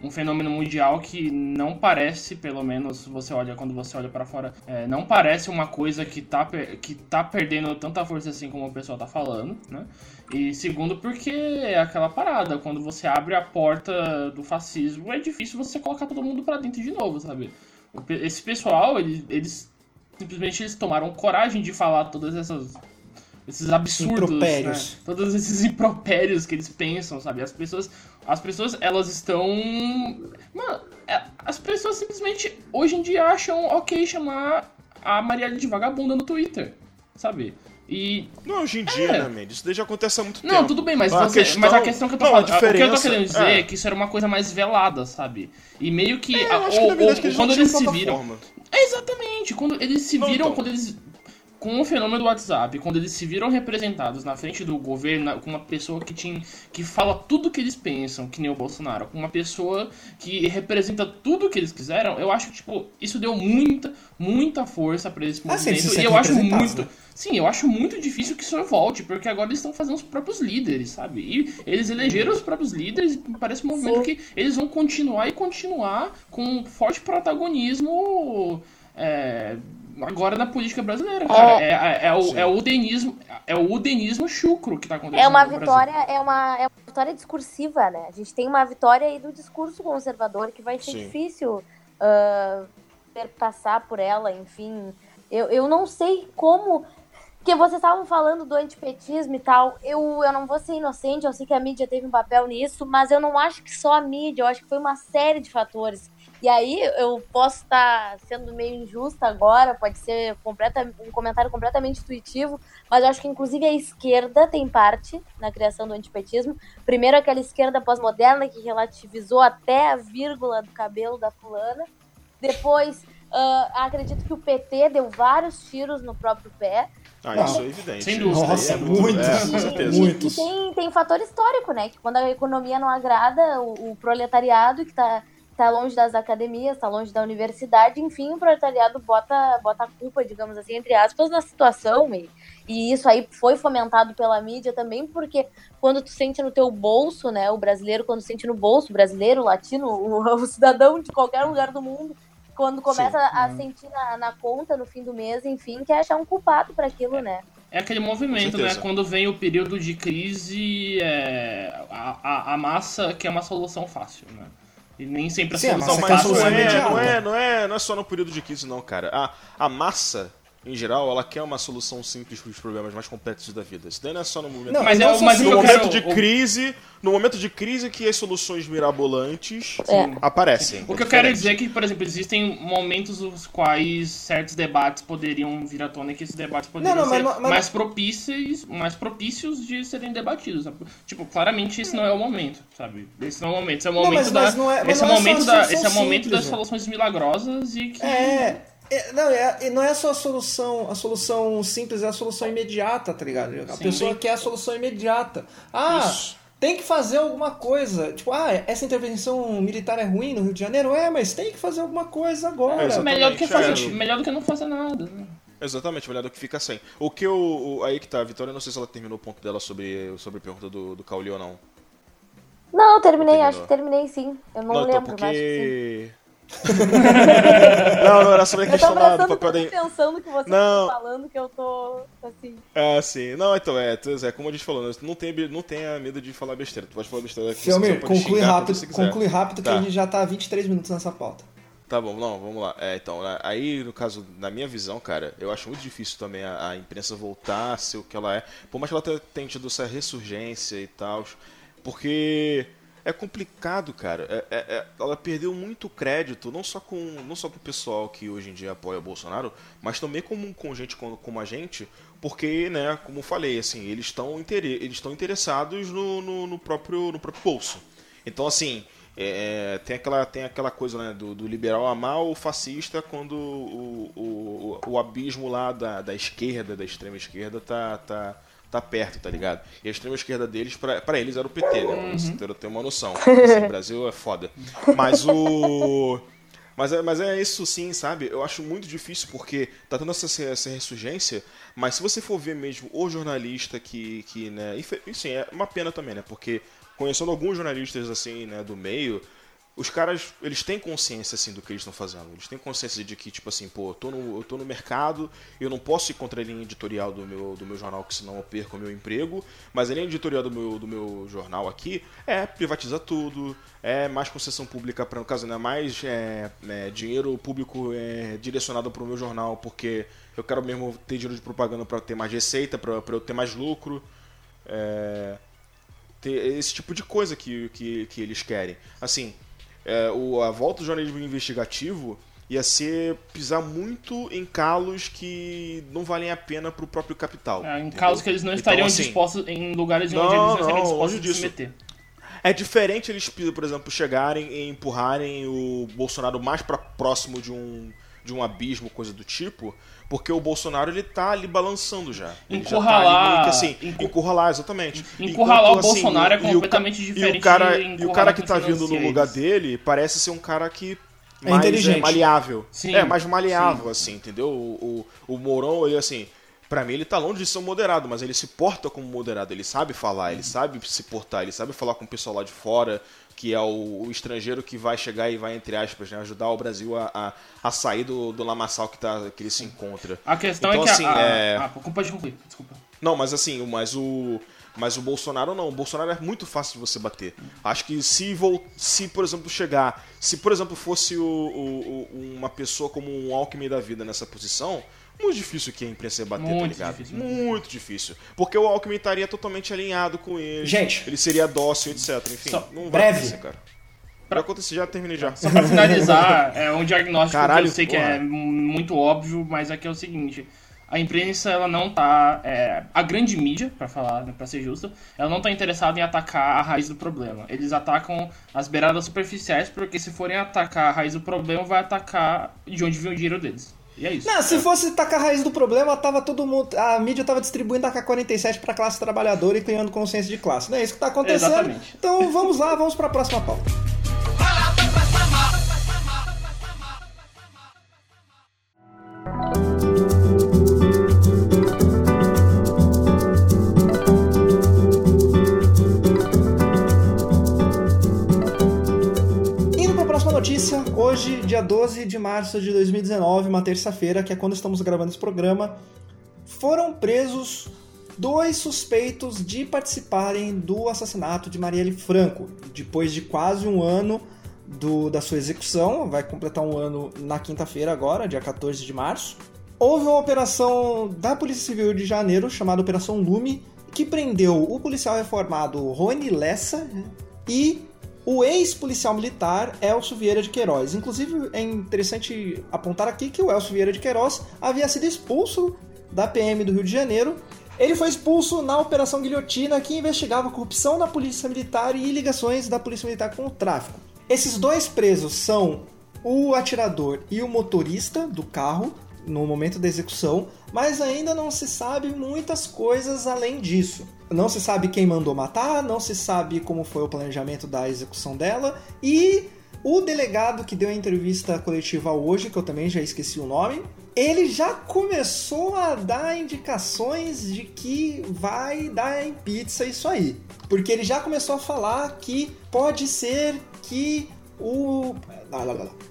[SPEAKER 3] um fenômeno mundial que não parece, pelo menos você olha quando você olha para fora, é, não parece uma coisa que tá, que tá perdendo tanta força assim como o pessoal tá falando, né? E segundo porque é aquela parada, quando você abre a porta do fascismo, é difícil você colocar todo mundo para dentro de novo, sabe? Esse pessoal, eles, eles simplesmente eles tomaram coragem de falar todas essas esses absurdos, né? todos esses impropérios que eles pensam, sabe? As pessoas, as pessoas, elas estão, mano, é, as pessoas simplesmente hoje em dia acham ok chamar a Marielle de vagabunda no Twitter, sabe? E.
[SPEAKER 2] Não, hoje em dia, é. né, Mendes? Isso já acontece há muito
[SPEAKER 3] não,
[SPEAKER 2] tempo.
[SPEAKER 3] Não, tudo bem, mas, você, questão... mas a questão que eu tô não, falando. O que eu tô querendo dizer é. é. que isso era uma coisa mais velada, sabe? E meio que. É,
[SPEAKER 2] a, ou, que, ou,
[SPEAKER 3] quando eles se viram. Exatamente, quando eles se viram, então. quando eles com o fenômeno do WhatsApp, quando eles se viram representados na frente do governo, com uma pessoa que, tinha, que fala tudo o que eles pensam, que nem o Bolsonaro, com uma pessoa que representa tudo o que eles quiseram, eu acho que, tipo, isso deu muita, muita força para esse movimento. Ah, sim, e eu acho muito. Né? Sim, eu acho muito difícil que isso volte, porque agora eles estão fazendo os próprios líderes, sabe? E eles elegeram os próprios líderes e parece um movimento sim. que eles vão continuar e continuar com um forte protagonismo. É, agora na política brasileira, é. cara. É, é, é o, é o udenismo, é o udenismo chucro que tá acontecendo.
[SPEAKER 4] É uma vitória, é uma, é uma vitória discursiva, né? A gente tem uma vitória aí do discurso conservador que vai ser Sim. difícil uh, passar por ela, enfim. Eu, eu não sei como. Porque vocês estavam falando do antipetismo e tal. Eu, eu não vou ser inocente, eu sei que a mídia teve um papel nisso, mas eu não acho que só a mídia, eu acho que foi uma série de fatores. E aí eu posso estar sendo meio injusta agora, pode ser completa, um comentário completamente intuitivo, mas eu acho que inclusive a esquerda tem parte na criação do antipetismo. Primeiro aquela esquerda pós-moderna que relativizou até a vírgula do cabelo da fulana. Depois, uh, acredito que o PT deu vários tiros no próprio pé.
[SPEAKER 2] Ah, isso é evidente.
[SPEAKER 3] Sem dúvida.
[SPEAKER 1] Nossa, é muito, é,
[SPEAKER 4] muitos. E tem, tem fator histórico, né? Que quando a economia não agrada, o, o proletariado que está tá longe das academias, tá longe da universidade, enfim, o proletariado bota, bota a culpa, digamos assim, entre aspas, na situação. E, e isso aí foi fomentado pela mídia também, porque quando tu sente no teu bolso, né, o brasileiro, quando sente no bolso, o brasileiro, o latino, o, o cidadão de qualquer lugar do mundo, quando começa Sim. a sentir na, na, conta no fim do mês, enfim, quer achar um culpado para aquilo, né?
[SPEAKER 3] É aquele movimento, né? Quando vem o período de crise, é, a, a, a massa quer uma solução fácil, né? E nem sempre a
[SPEAKER 2] Sim,
[SPEAKER 3] solução
[SPEAKER 2] mas não é, não, é, não, é, não é só no período de crise, não, cara. A, a massa em geral, ela quer uma solução simples para os problemas mais complexos da vida. Isso daí não é só no momento,
[SPEAKER 1] Não,
[SPEAKER 3] Mas,
[SPEAKER 1] não
[SPEAKER 3] é, mas
[SPEAKER 1] assim,
[SPEAKER 2] no momento
[SPEAKER 3] quero,
[SPEAKER 2] de crise, no momento de crise que as soluções mirabolantes
[SPEAKER 4] É.
[SPEAKER 2] aparecem.
[SPEAKER 3] O que
[SPEAKER 2] É
[SPEAKER 3] eu quero dizer é que, por exemplo, existem momentos os quais certos debates poderiam vir à tona e que esses debates poderiam
[SPEAKER 1] Não, não, mas
[SPEAKER 3] ser
[SPEAKER 1] não- mas-
[SPEAKER 3] mais propícios, mais propícios de serem debatidos. sabe? Tipo, claramente esse não é o momento, sabe? Esse não é o momento. Esse é o momento
[SPEAKER 1] mas-
[SPEAKER 3] da.
[SPEAKER 1] mas é- mas
[SPEAKER 3] esse é o
[SPEAKER 1] é
[SPEAKER 3] momento da. Esse é o momento das
[SPEAKER 1] né?
[SPEAKER 3] soluções milagrosas e que.
[SPEAKER 1] É, é, não, é, não é só a solução, a solução simples, é a solução imediata, tá ligado? A
[SPEAKER 3] Sim.
[SPEAKER 1] pessoa quer a solução imediata. Ah,
[SPEAKER 2] Isso.
[SPEAKER 1] tem que fazer alguma coisa. Tipo, ah, essa intervenção militar é ruim no Rio de Janeiro? É, mas tem que fazer alguma coisa agora.
[SPEAKER 2] É,
[SPEAKER 3] melhor, do que fazer,
[SPEAKER 2] é.
[SPEAKER 3] melhor do que não fazer nada. né?
[SPEAKER 2] Exatamente, melhor do que fica sem. O que eu. o- aí que tá, a Vitória, não sei se ela terminou o ponto dela sobre, sobre a pergunta do, do Cauli ou não.
[SPEAKER 4] Não, eu terminei,
[SPEAKER 2] Terminou.
[SPEAKER 4] acho que terminei sim. Eu não,
[SPEAKER 2] Não, então,
[SPEAKER 4] lembro, mas acho que sim.
[SPEAKER 2] porque. não, não, era sobre a
[SPEAKER 4] Eu tô
[SPEAKER 2] questão da- do papel da.
[SPEAKER 4] tanta atenção no que você
[SPEAKER 2] Não.
[SPEAKER 4] tá falando que eu tô assim.
[SPEAKER 2] Ah, sim. Não, então, é, tu- é como a gente falou, né, não tenha, não tenha medo de falar besteira. Tu pode falar besteira que
[SPEAKER 1] Filme,
[SPEAKER 2] você pode
[SPEAKER 1] conclui rápido, conclui rápido que
[SPEAKER 2] Tá.
[SPEAKER 1] a gente já tá há 23 minutos nessa pauta.
[SPEAKER 2] Tá bom, não, vamos lá. É, então, né, aí no caso, na minha visão, cara, eu acho muito difícil também a, a imprensa voltar a ser o que ela é. Por mais que ela tenha tido essa ressurgência e tal, porque é complicado, cara. É- é- é- ela perdeu muito crédito, não só, com, não só com o pessoal que hoje em dia apoia o Bolsonaro, mas também com, com gente como, como a gente, porque, né, como falei, assim, eles estão eles estão interessados no, no, no próprio, no próprio bolso. Então, assim, é, tem, aquela, tem aquela coisa né, do, do liberal amar o fascista quando o, o, o, o abismo lá da, da esquerda, da extrema esquerda, tá, tá, tá perto, tá ligado? E a extrema esquerda deles, pra, pra eles, era o PT, né? Pra você ter, uma noção. Assim, o Brasil é foda. Mas o. Mas é, mas é isso sim, sabe? Eu acho muito difícil porque tá tendo essa, essa ressurgência, mas se você for ver mesmo o jornalista que, que né, e sim, é uma pena também, né? Porque conhecendo alguns jornalistas assim, né, do meio, os caras, eles têm consciência assim do que eles estão fazendo. Eles têm consciência de que tipo assim, pô, eu tô no, eu tô no mercado, eu não posso ir contra a linha editorial do meu, do meu jornal, que senão eu perco o meu emprego, mas a linha editorial do meu, do meu jornal aqui é privatiza tudo, é mais concessão pública para no caso, né, mais é, é, dinheiro público é, direcionado para o meu jornal, porque eu quero mesmo ter dinheiro de propaganda para ter mais receita, para eu ter mais lucro. É, ter esse tipo de coisa que, que, que eles querem. Assim, é, o, a volta do jornalismo investigativo ia ser pisar muito em calos que não valem a pena pro próprio capital.
[SPEAKER 3] É, em casos que eles não
[SPEAKER 2] Então,
[SPEAKER 3] estariam
[SPEAKER 2] assim,
[SPEAKER 3] dispostos em lugares
[SPEAKER 2] Não,
[SPEAKER 3] onde eles não estariam dispostos
[SPEAKER 2] longe
[SPEAKER 3] a se
[SPEAKER 2] disso.
[SPEAKER 3] meter.
[SPEAKER 2] É diferente eles, por exemplo, chegarem e empurrarem o Bolsonaro mais para próximo de um de um abismo, coisa do tipo, porque o Bolsonaro ele tá ali balançando já. Ele já tá
[SPEAKER 3] Encurralar-
[SPEAKER 2] ali meio que assim,
[SPEAKER 3] encu-
[SPEAKER 2] encurralar, exatamente.
[SPEAKER 3] Encurralar
[SPEAKER 2] Enquanto,
[SPEAKER 3] o Bolsonaro é
[SPEAKER 2] o- e o
[SPEAKER 3] completamente
[SPEAKER 2] E
[SPEAKER 3] diferente
[SPEAKER 2] o cara,
[SPEAKER 3] de
[SPEAKER 2] e o
[SPEAKER 3] encurralar
[SPEAKER 2] cara que tá vindo no lugar dele parece ser um cara que
[SPEAKER 1] É
[SPEAKER 2] mais
[SPEAKER 1] inteligente.
[SPEAKER 2] maleável.
[SPEAKER 3] Sim,
[SPEAKER 2] é, mais maleável, assim, entendeu? O, o, o Mourão, ele assim, pra mim ele tá longe de ser um moderado, mas ele se porta como moderado, ele sabe falar, ele sabe se portar, ele sabe falar com o pessoal lá de fora, que é o, o estrangeiro que vai chegar e vai, entre aspas, né, ajudar o Brasil a, a, a sair do, do lamaçal que, tá, que ele se encontra.
[SPEAKER 3] A questão
[SPEAKER 2] Então,
[SPEAKER 3] é que
[SPEAKER 2] assim,
[SPEAKER 3] a, a,
[SPEAKER 2] é-
[SPEAKER 3] Ah, pode concluir, desculpa.
[SPEAKER 2] Não, mas assim, mas o. Mas o Bolsonaro não. O Bolsonaro é muito fácil de você bater. Acho que se, vol- se por exemplo, chegar. Se, por exemplo, fosse o, o- o- uma pessoa como um Alckmin da vida nessa posição, muito difícil que a imprensa ia bater, tá
[SPEAKER 3] Muito
[SPEAKER 2] ligado?
[SPEAKER 3] difícil.
[SPEAKER 2] Muito difícil. Porque o Alckmin estaria totalmente alinhado com ele.
[SPEAKER 1] Gente.
[SPEAKER 2] Ele seria dócil, etc. Enfim,
[SPEAKER 3] Só-
[SPEAKER 2] não vai
[SPEAKER 1] breve.
[SPEAKER 2] acontecer, cara. Pra acontecer, já terminei já.
[SPEAKER 3] Só pra finalizar, é um diagnóstico
[SPEAKER 2] Caralho,
[SPEAKER 3] que eu sei que
[SPEAKER 2] porra.
[SPEAKER 3] é muito óbvio, mas é que é o seguinte. A imprensa, ela não tá... é, a grande mídia, pra falar, né, pra ser justo, ela não tá interessada em atacar a raiz do problema. Eles atacam as beiradas superficiais, porque se forem atacar a raiz do problema, vai atacar de onde vem o dinheiro deles. E é isso.
[SPEAKER 1] Não, se fosse tacar a raiz do problema, tava todo mundo. A mídia tava distribuindo a K-47 pra classe trabalhadora e criando consciência de classe. Não é isso que tá acontecendo.
[SPEAKER 3] Exatamente.
[SPEAKER 1] Então vamos lá, vamos pra próxima pauta. Notícia, hoje, dia 12 de março de 2019, uma terça-feira, que é quando estamos gravando esse programa, foram presos dois suspeitos de participarem do assassinato de Marielle Franco. Depois de quase um ano do- da sua execução, vai completar um ano na quinta-feira agora, dia 14 de março. houve uma operação da Polícia Civil de Janeiro, chamada Operação Lume, que prendeu o policial reformado Rony Lessa e o ex-policial militar Elcio Vieira de Queiroz. Inclusive, é interessante apontar aqui que o Elcio Vieira de Queiroz havia sido expulso da PM do Rio de Janeiro. Ele foi expulso na Operação Guilhotina, que investigava corrupção da Polícia Militar e ligações da Polícia Militar com o tráfico. Esses dois presos são o atirador e o motorista do carro no momento da execução, mas ainda não se sabe muitas coisas além disso. Não se sabe quem mandou matar, não se sabe como foi o planejamento da execução dela e o delegado que deu a entrevista coletiva hoje, que eu também já esqueci o nome, ele já começou a dar indicações de que vai dar em pizza isso aí. Porque ele já começou a falar que pode ser que o.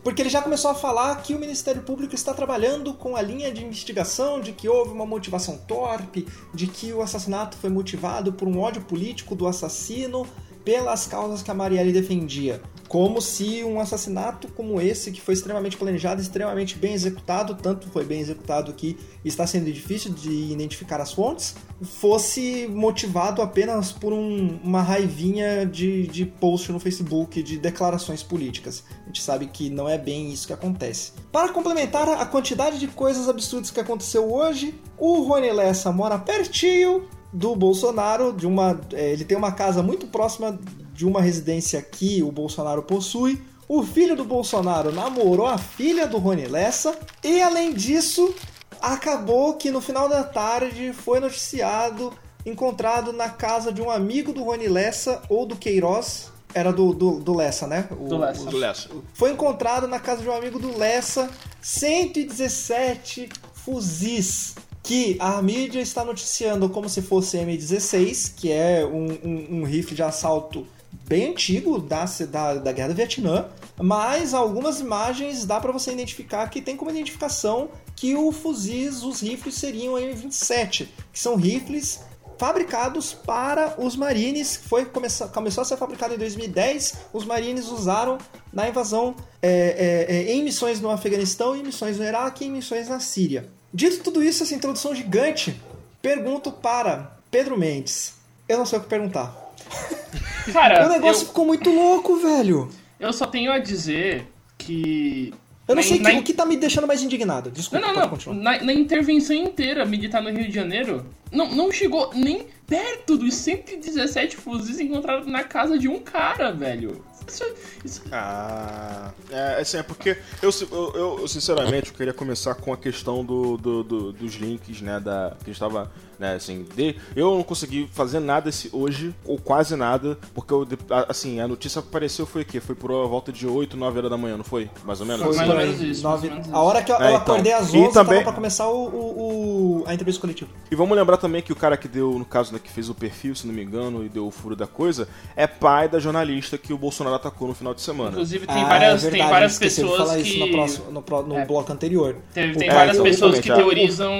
[SPEAKER 1] Porque ele já começou a falar que o Ministério Público está trabalhando com a linha de investigação de que houve uma motivação torpe, de que o assassinato foi motivado por um ódio político do assassino pelas causas que a Marielle defendia. Como se um assassinato como esse, que foi extremamente planejado, extremamente bem executado, tanto foi bem executado que está sendo difícil de identificar as fontes, fosse motivado apenas por um, uma raivinha de, de post no Facebook, de declarações políticas. A gente sabe que não é bem isso que acontece. Para complementar a quantidade de coisas absurdas que aconteceu hoje, o Rony Lessa mora pertinho do Bolsonaro, de uma, é, ele tem uma casa muito próxima de uma residência que o Bolsonaro possui. O filho do Bolsonaro namorou a filha do Rony Lessa e além disso, acabou que no final da tarde foi noticiado encontrado na casa de um amigo do Rony Lessa ou do Queiroz, era do, do, do Lessa, né? O,
[SPEAKER 3] Do Lessa.
[SPEAKER 2] Do Lessa.
[SPEAKER 1] Foi encontrado na casa de um amigo do Lessa 117 fuzis que a mídia está noticiando como se fosse M16, que é um, um, um rifle de assalto bem antigo da, da, da Guerra do Vietnã, mas algumas imagens dá para você identificar que tem como identificação que o fuzis, os rifles seriam M27, que são rifles fabricados para os Marines, foi começou, começou a ser fabricado em 2010. Os Marines usaram na invasão é, é, é, em missões no Afeganistão, em missões no Iraque em missões na Síria. Dito tudo isso, essa introdução gigante, pergunto para Pedro Mendes. Eu não sei o que perguntar.
[SPEAKER 3] Cara,
[SPEAKER 1] o negócio
[SPEAKER 3] eu,
[SPEAKER 1] ficou muito louco, velho.
[SPEAKER 3] eu só tenho a dizer que.
[SPEAKER 1] Eu não
[SPEAKER 3] na-
[SPEAKER 1] sei
[SPEAKER 3] na-
[SPEAKER 1] que- o que tá me deixando mais indignado. Desculpa,
[SPEAKER 3] Não, não, não. Na, na intervenção inteira militar no Rio de Janeiro, não, não chegou nem perto dos 117 fuzis encontrados na casa de um cara, velho. Isso-
[SPEAKER 2] Ah, é, assim, é porque eu, eu, eu, sinceramente eu queria começar com a questão do, do- do- dos links, né, da, que estava, né, assim, de, eu não consegui fazer nada esse, hoje, ou quase nada, porque eu, assim, a notícia que apareceu foi o quê? Foi por volta de 8, 9 horas da manhã, não foi? Mais ou menos?
[SPEAKER 3] Foi mais ou menos isso,
[SPEAKER 1] nove-
[SPEAKER 3] mais ou menos
[SPEAKER 1] A hora que eu,
[SPEAKER 2] É,
[SPEAKER 1] eu
[SPEAKER 2] então.
[SPEAKER 1] acordei às
[SPEAKER 2] E
[SPEAKER 1] 11,
[SPEAKER 2] também-
[SPEAKER 1] tava pra começar o, o- o- a entrevista coletiva.
[SPEAKER 2] E vamos lembrar também que o cara que deu, no caso, né, que fez o perfil, se não me engano, e deu o furo da coisa, é pai da jornalista que o Bolsonaro atacou no final de semana.
[SPEAKER 3] inclusive tem
[SPEAKER 1] Ah,
[SPEAKER 3] várias,
[SPEAKER 1] é
[SPEAKER 3] tem
[SPEAKER 1] verdade,
[SPEAKER 3] várias
[SPEAKER 1] esqueci de
[SPEAKER 3] pessoas
[SPEAKER 1] falar
[SPEAKER 3] que.
[SPEAKER 1] isso no, próximo, no, no
[SPEAKER 3] É.
[SPEAKER 1] bloco anterior.
[SPEAKER 3] Tem, tem
[SPEAKER 1] pai-
[SPEAKER 3] várias
[SPEAKER 2] então,
[SPEAKER 3] pessoas que
[SPEAKER 2] é.
[SPEAKER 3] teorizam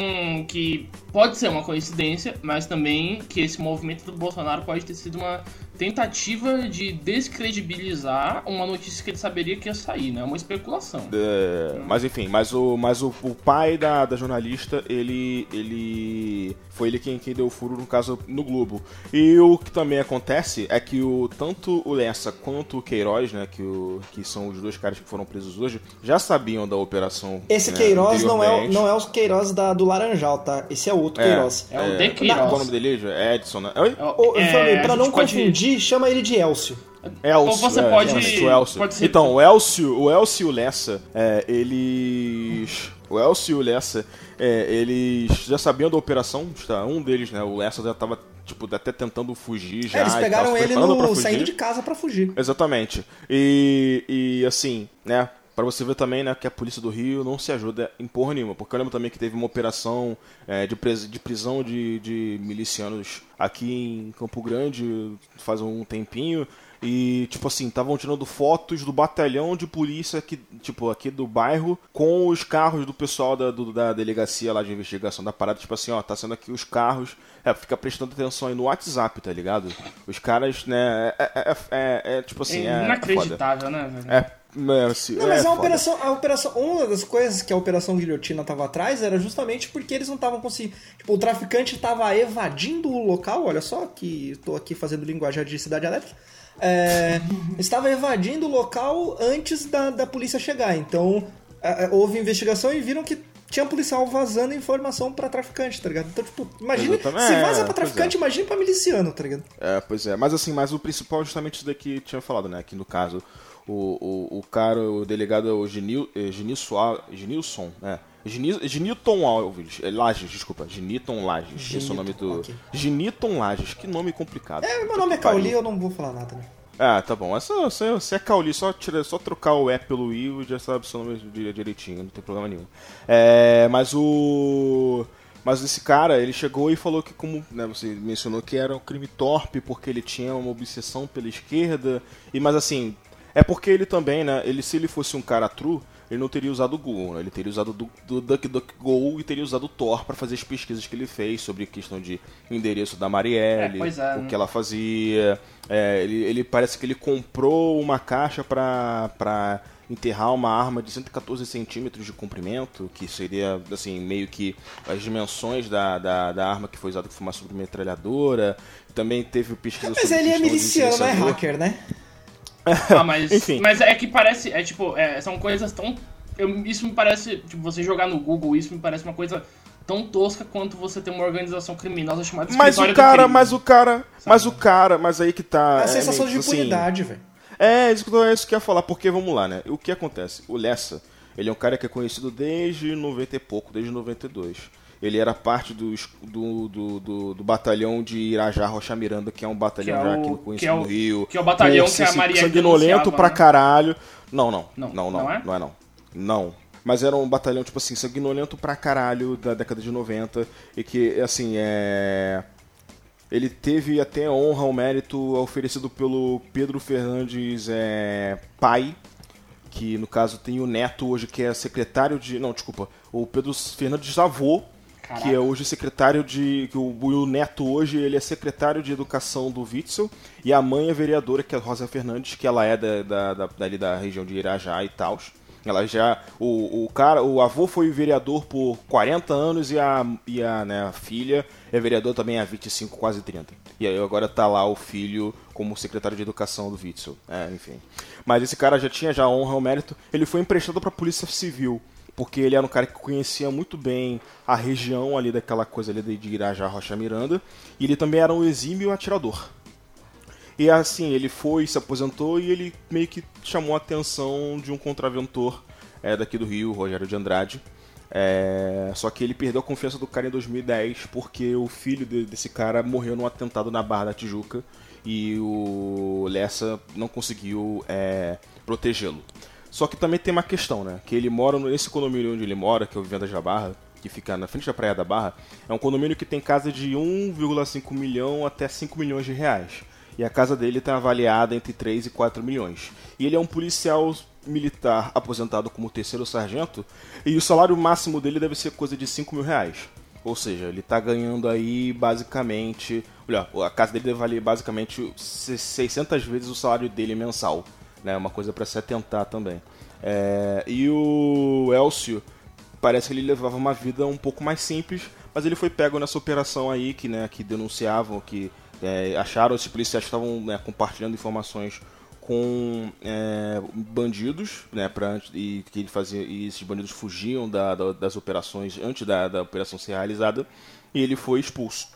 [SPEAKER 3] que pode ser uma coincidência, mas também que esse movimento do Bolsonaro pode ter sido uma tentativa de descredibilizar uma notícia que ele saberia que ia sair, né? É uma especulação.
[SPEAKER 2] É, mas enfim, mas o, mas o, o pai da, da jornalista, ele, ele foi ele quem, quem deu o furo, no caso, no Globo. E o que também acontece é que o, tanto o Lessa quanto o Queiroz, né, que, o, que são os dois caras que foram presos hoje, já sabiam da operação.
[SPEAKER 1] Esse
[SPEAKER 2] né,
[SPEAKER 1] Queiroz não é, não é o Queiroz da, do Laranjal, tá? Esse é outro
[SPEAKER 2] É,
[SPEAKER 1] Queiroz.
[SPEAKER 3] É o De
[SPEAKER 2] Qual é o
[SPEAKER 3] Queiroz.
[SPEAKER 2] nome dele? É Edson, né? Oi?
[SPEAKER 3] É, a
[SPEAKER 1] pra não
[SPEAKER 3] pode-
[SPEAKER 1] chama ele de Elcio.
[SPEAKER 2] Elcio,
[SPEAKER 3] Ou você
[SPEAKER 2] é,
[SPEAKER 3] pode-
[SPEAKER 2] o Elcio.
[SPEAKER 3] pode ser-
[SPEAKER 2] Então, o Elcio, o Elcio e o Lessa, é, eles... O Elcio e o Lessa, é, eles já sabiam da operação, tá? um deles, né, o Lessa já tava, tipo, até tentando fugir já
[SPEAKER 1] É, eles
[SPEAKER 2] tal,
[SPEAKER 1] pegaram
[SPEAKER 2] se
[SPEAKER 1] ele no,
[SPEAKER 2] fugir.
[SPEAKER 1] saindo de casa pra fugir.
[SPEAKER 2] Exatamente. E, e assim, né? Pra você ver também, né, que a polícia do Rio não se ajuda em porra nenhuma. Porque eu lembro também que teve uma operação é, de, pres- de prisão de, de milicianos aqui em Campo Grande faz um tempinho. E, tipo assim, estavam tirando fotos do batalhão de polícia aqui, tipo, aqui do bairro com os carros do pessoal da, do, da delegacia lá de investigação da parada. Tipo assim, ó, tá sendo aqui os carros. É, fica prestando atenção aí no WhatsApp, tá ligado? Os caras, né, é, é, é, é tipo assim, é.
[SPEAKER 3] inacreditável, né, velho?
[SPEAKER 2] É. É, assim,
[SPEAKER 1] Não, mas
[SPEAKER 2] é
[SPEAKER 1] a operação, a operação. Uma das coisas que a Operação Guilhotina tava atrás era justamente porque eles não estavam conseguindo. Tipo, o traficante tava evadindo o local, olha só, que tô aqui fazendo linguajar de cidade elétrica. É, estava evadindo o local antes da, da polícia chegar. Então, é, é, houve investigação e viram que tinha policial vazando informação pra traficante, tá ligado? Então, tipo, imagina.
[SPEAKER 2] Exatamente,
[SPEAKER 1] Se
[SPEAKER 2] é,
[SPEAKER 1] vaza pra traficante, imagina pra miliciano, tá ligado?
[SPEAKER 2] É, pois é. Mas assim, mas o principal é justamente isso daqui que tinha falado, né? Que no caso, o, o, o cara, o delegado é o Genil, é, Genilson, Al- Genilson, né? Geniton Alves, é, Lages, desculpa, Geniton Lages, esse é o nome do...
[SPEAKER 1] ok.
[SPEAKER 2] Geniton Lages, que nome complicado.
[SPEAKER 1] É, meu nome é Cauli, eu não vou falar nada, né?
[SPEAKER 2] Ah, tá bom. É se é Cauli, só, tira, só trocar o E pelo I e já sabe seu nome di- direitinho, não tem problema nenhum. É, mas o. Mas esse cara, ele chegou e falou que, como né, você mencionou, que era um crime torpe porque ele tinha uma obsessão pela esquerda. E mas assim, é porque ele também, né? Ele, se ele fosse um cara true, ele não teria usado o Google, né? Ele teria usado do, do DuckDuckGo e teria usado o Tor para fazer as pesquisas que ele fez sobre a questão de endereço da Marielle,
[SPEAKER 3] É, é,
[SPEAKER 2] o
[SPEAKER 3] né?
[SPEAKER 2] que ela fazia. É, ele, ele parece que ele comprou uma caixa pra, pra enterrar uma arma de 114 centímetros de comprimento, que seria, assim, meio que as dimensões da, da, da arma que foi usada, que foi uma submetralhadora. Também teve pesquisa
[SPEAKER 1] Mas
[SPEAKER 2] sobre
[SPEAKER 1] ele é miliciano, não é hacker, né?
[SPEAKER 3] Ah, mas,
[SPEAKER 2] Enfim.
[SPEAKER 3] mas é que parece, é tipo, é, são coisas tão. eu- isso me parece, tipo, você jogar no Google, isso me parece uma coisa tão tosca quanto você ter uma organização criminosa chamada
[SPEAKER 2] Mas o cara, mas o cara, mas o cara, mas aí que tá.
[SPEAKER 1] É a
[SPEAKER 2] é
[SPEAKER 1] sensação
[SPEAKER 2] meio
[SPEAKER 1] de
[SPEAKER 2] assim,
[SPEAKER 1] impunidade, velho.
[SPEAKER 2] É, isso que eu- é isso que eu ia falar, porque vamos lá, né? O que acontece? O Lessa, ele é um cara que é conhecido desde 90 e pouco, desde 92. Ele era parte do, do, do, do, do batalhão de Irajá Rocha Miranda, que é um batalhão
[SPEAKER 3] Que é
[SPEAKER 2] já
[SPEAKER 3] o-
[SPEAKER 2] aqui
[SPEAKER 3] que
[SPEAKER 2] conhecido
[SPEAKER 3] é o-
[SPEAKER 2] no Rio.
[SPEAKER 3] que é o batalhão que a Marielle
[SPEAKER 2] sanguinolento pra
[SPEAKER 3] né?
[SPEAKER 2] caralho. Não, não.
[SPEAKER 3] Não,
[SPEAKER 2] Não, não.
[SPEAKER 3] não é?
[SPEAKER 2] Não é não. Não. Mas era um batalhão, tipo assim, sanguinolento pra caralho da década de 90. E que, assim, é. Ele teve até honra, o mérito oferecido pelo Pedro Fernandes é, pai, que no caso tem o neto hoje que é secretário de. Não, desculpa. O Pedro Fernandes avô,
[SPEAKER 3] Caraca.
[SPEAKER 2] que é hoje secretário de. que o, o neto hoje ele é secretário de educação do Witzel. E a mãe é vereadora, que é a Rosa Fernandes, que ela é da, da, da, dali da região de Irajá e tal. Ela já. O, o cara, o avô foi vereador por 40 anos e a, e a, né, a filha é vereador também há 25, quase 30. E aí agora tá lá o filho como secretário de educação do Witzel. É, enfim. Mas esse cara já tinha já honra, o mérito. Ele foi emprestado pra Polícia Civil. Porque ele era um cara que conhecia muito bem a região ali daquela coisa ali de Irajá, Rocha Miranda. E ele também era um exímio atirador. E assim, ele foi, se aposentou e ele meio que chamou a atenção de um contraventor é, daqui do Rio, Rogério de Andrade. É, só que ele perdeu a confiança do cara em 2010 porque o filho de- desse cara morreu num atentado na Barra da Tijuca e o Lessa não conseguiu é, protegê-lo. Só que também tem uma questão, né? Que ele mora nesse condomínio onde ele mora, que é o Vivendas da Barra, que fica na frente da Praia da Barra, é um condomínio que tem casa de 1,5 milhão até 5 milhões de reais. E a casa dele está avaliada entre 3 e 4 milhões. E ele é um policial militar aposentado como terceiro sargento, e o salário máximo dele deve ser coisa de 5 mil reais. Ou seja, ele está ganhando aí basicamente. Olha, a casa dele deve valer basicamente 600 vezes o salário dele mensal. Né? Uma coisa para se atentar também. É, e o Elcio parece que ele levava uma vida um pouco mais simples, mas ele foi pego nessa operação aí que, né, que denunciavam, que é, acharam, esses policiais estavam né, compartilhando informações com é, bandidos, né, pra, e que ele fazia, e esses bandidos fugiam da- da- das operações antes da, da operação ser realizada, e ele foi expulso.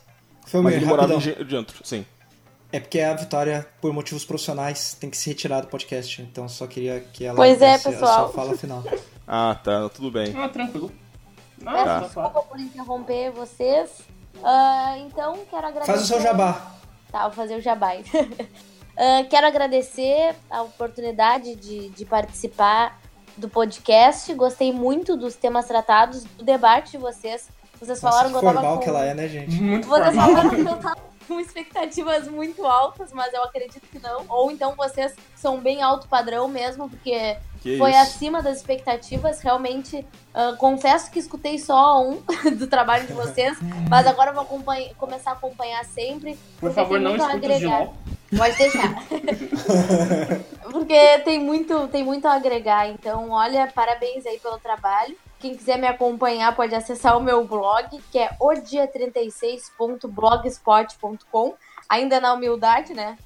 [SPEAKER 1] Foi
[SPEAKER 2] Mas ele morava em dentro, sim.
[SPEAKER 1] É porque a Vitória, por motivos profissionais, tem que se retirar do podcast. Então só queria que ela
[SPEAKER 4] Pois é,
[SPEAKER 1] desse a
[SPEAKER 4] pessoal.
[SPEAKER 1] sua fala final.
[SPEAKER 2] Ah, tá, tudo bem.
[SPEAKER 3] Ah, tranquilo. Ah, tá.
[SPEAKER 4] desculpa por interromper vocês. Ah, então, quero agradecer.
[SPEAKER 1] Faz o seu jabá.
[SPEAKER 4] Tá, vou fazer o jabá. Ah, quero agradecer a oportunidade de, de participar do podcast. Gostei muito dos temas tratados, do debate de vocês. Vocês
[SPEAKER 1] Nossa,
[SPEAKER 4] falaram
[SPEAKER 1] que
[SPEAKER 4] que eu tava
[SPEAKER 1] formal
[SPEAKER 4] com...
[SPEAKER 1] que ela é, né, gente?
[SPEAKER 3] Muito
[SPEAKER 4] Vocês
[SPEAKER 3] formal.
[SPEAKER 4] falaram que eu tava com expectativas muito altas, mas eu acredito que não. Ou então vocês são bem alto padrão mesmo, porque
[SPEAKER 2] Que
[SPEAKER 4] foi
[SPEAKER 2] isso.
[SPEAKER 4] acima das expectativas. Realmente, ah, confesso que escutei só um do trabalho de vocês, mas agora eu vou começar a acompanhar sempre.
[SPEAKER 3] Por
[SPEAKER 4] porque
[SPEAKER 3] favor,
[SPEAKER 4] tem
[SPEAKER 3] não de
[SPEAKER 4] agregar.
[SPEAKER 3] LOL.
[SPEAKER 4] Pode deixar. Porque tem muito, tem muito a agregar. Então, olha, parabéns aí pelo trabalho. Quem quiser me acompanhar pode acessar o meu blog, que é odia36.blogspot.com. Ainda na humildade, né?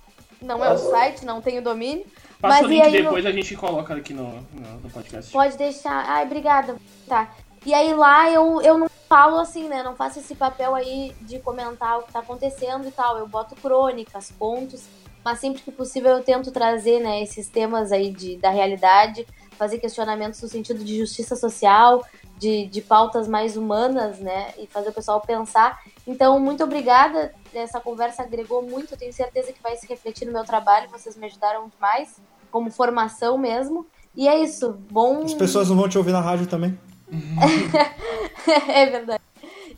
[SPEAKER 4] Não é o site, não tem o domínio.
[SPEAKER 3] Passa
[SPEAKER 4] Mas
[SPEAKER 3] o link
[SPEAKER 4] aí, no-
[SPEAKER 3] depois, a gente coloca aqui no, no, no podcast.
[SPEAKER 4] Pode deixar. Ai, obrigada. Tá. E aí lá eu, eu não falo assim, né? Não faço esse papel aí de comentar o que tá acontecendo e tal. Eu boto crônicas, pontos, mas sempre que possível eu tento trazer, né, esses temas aí de, da realidade, fazer questionamentos no sentido de justiça social, de, de pautas mais humanas, né? E fazer o pessoal pensar. Então, muito obrigada. Essa conversa agregou muito. Eu tenho certeza que vai se refletir no meu trabalho. Vocês me ajudaram demais, como formação mesmo. E é isso. Bom.
[SPEAKER 1] As pessoas não vão te ouvir na rádio também.
[SPEAKER 4] é verdade.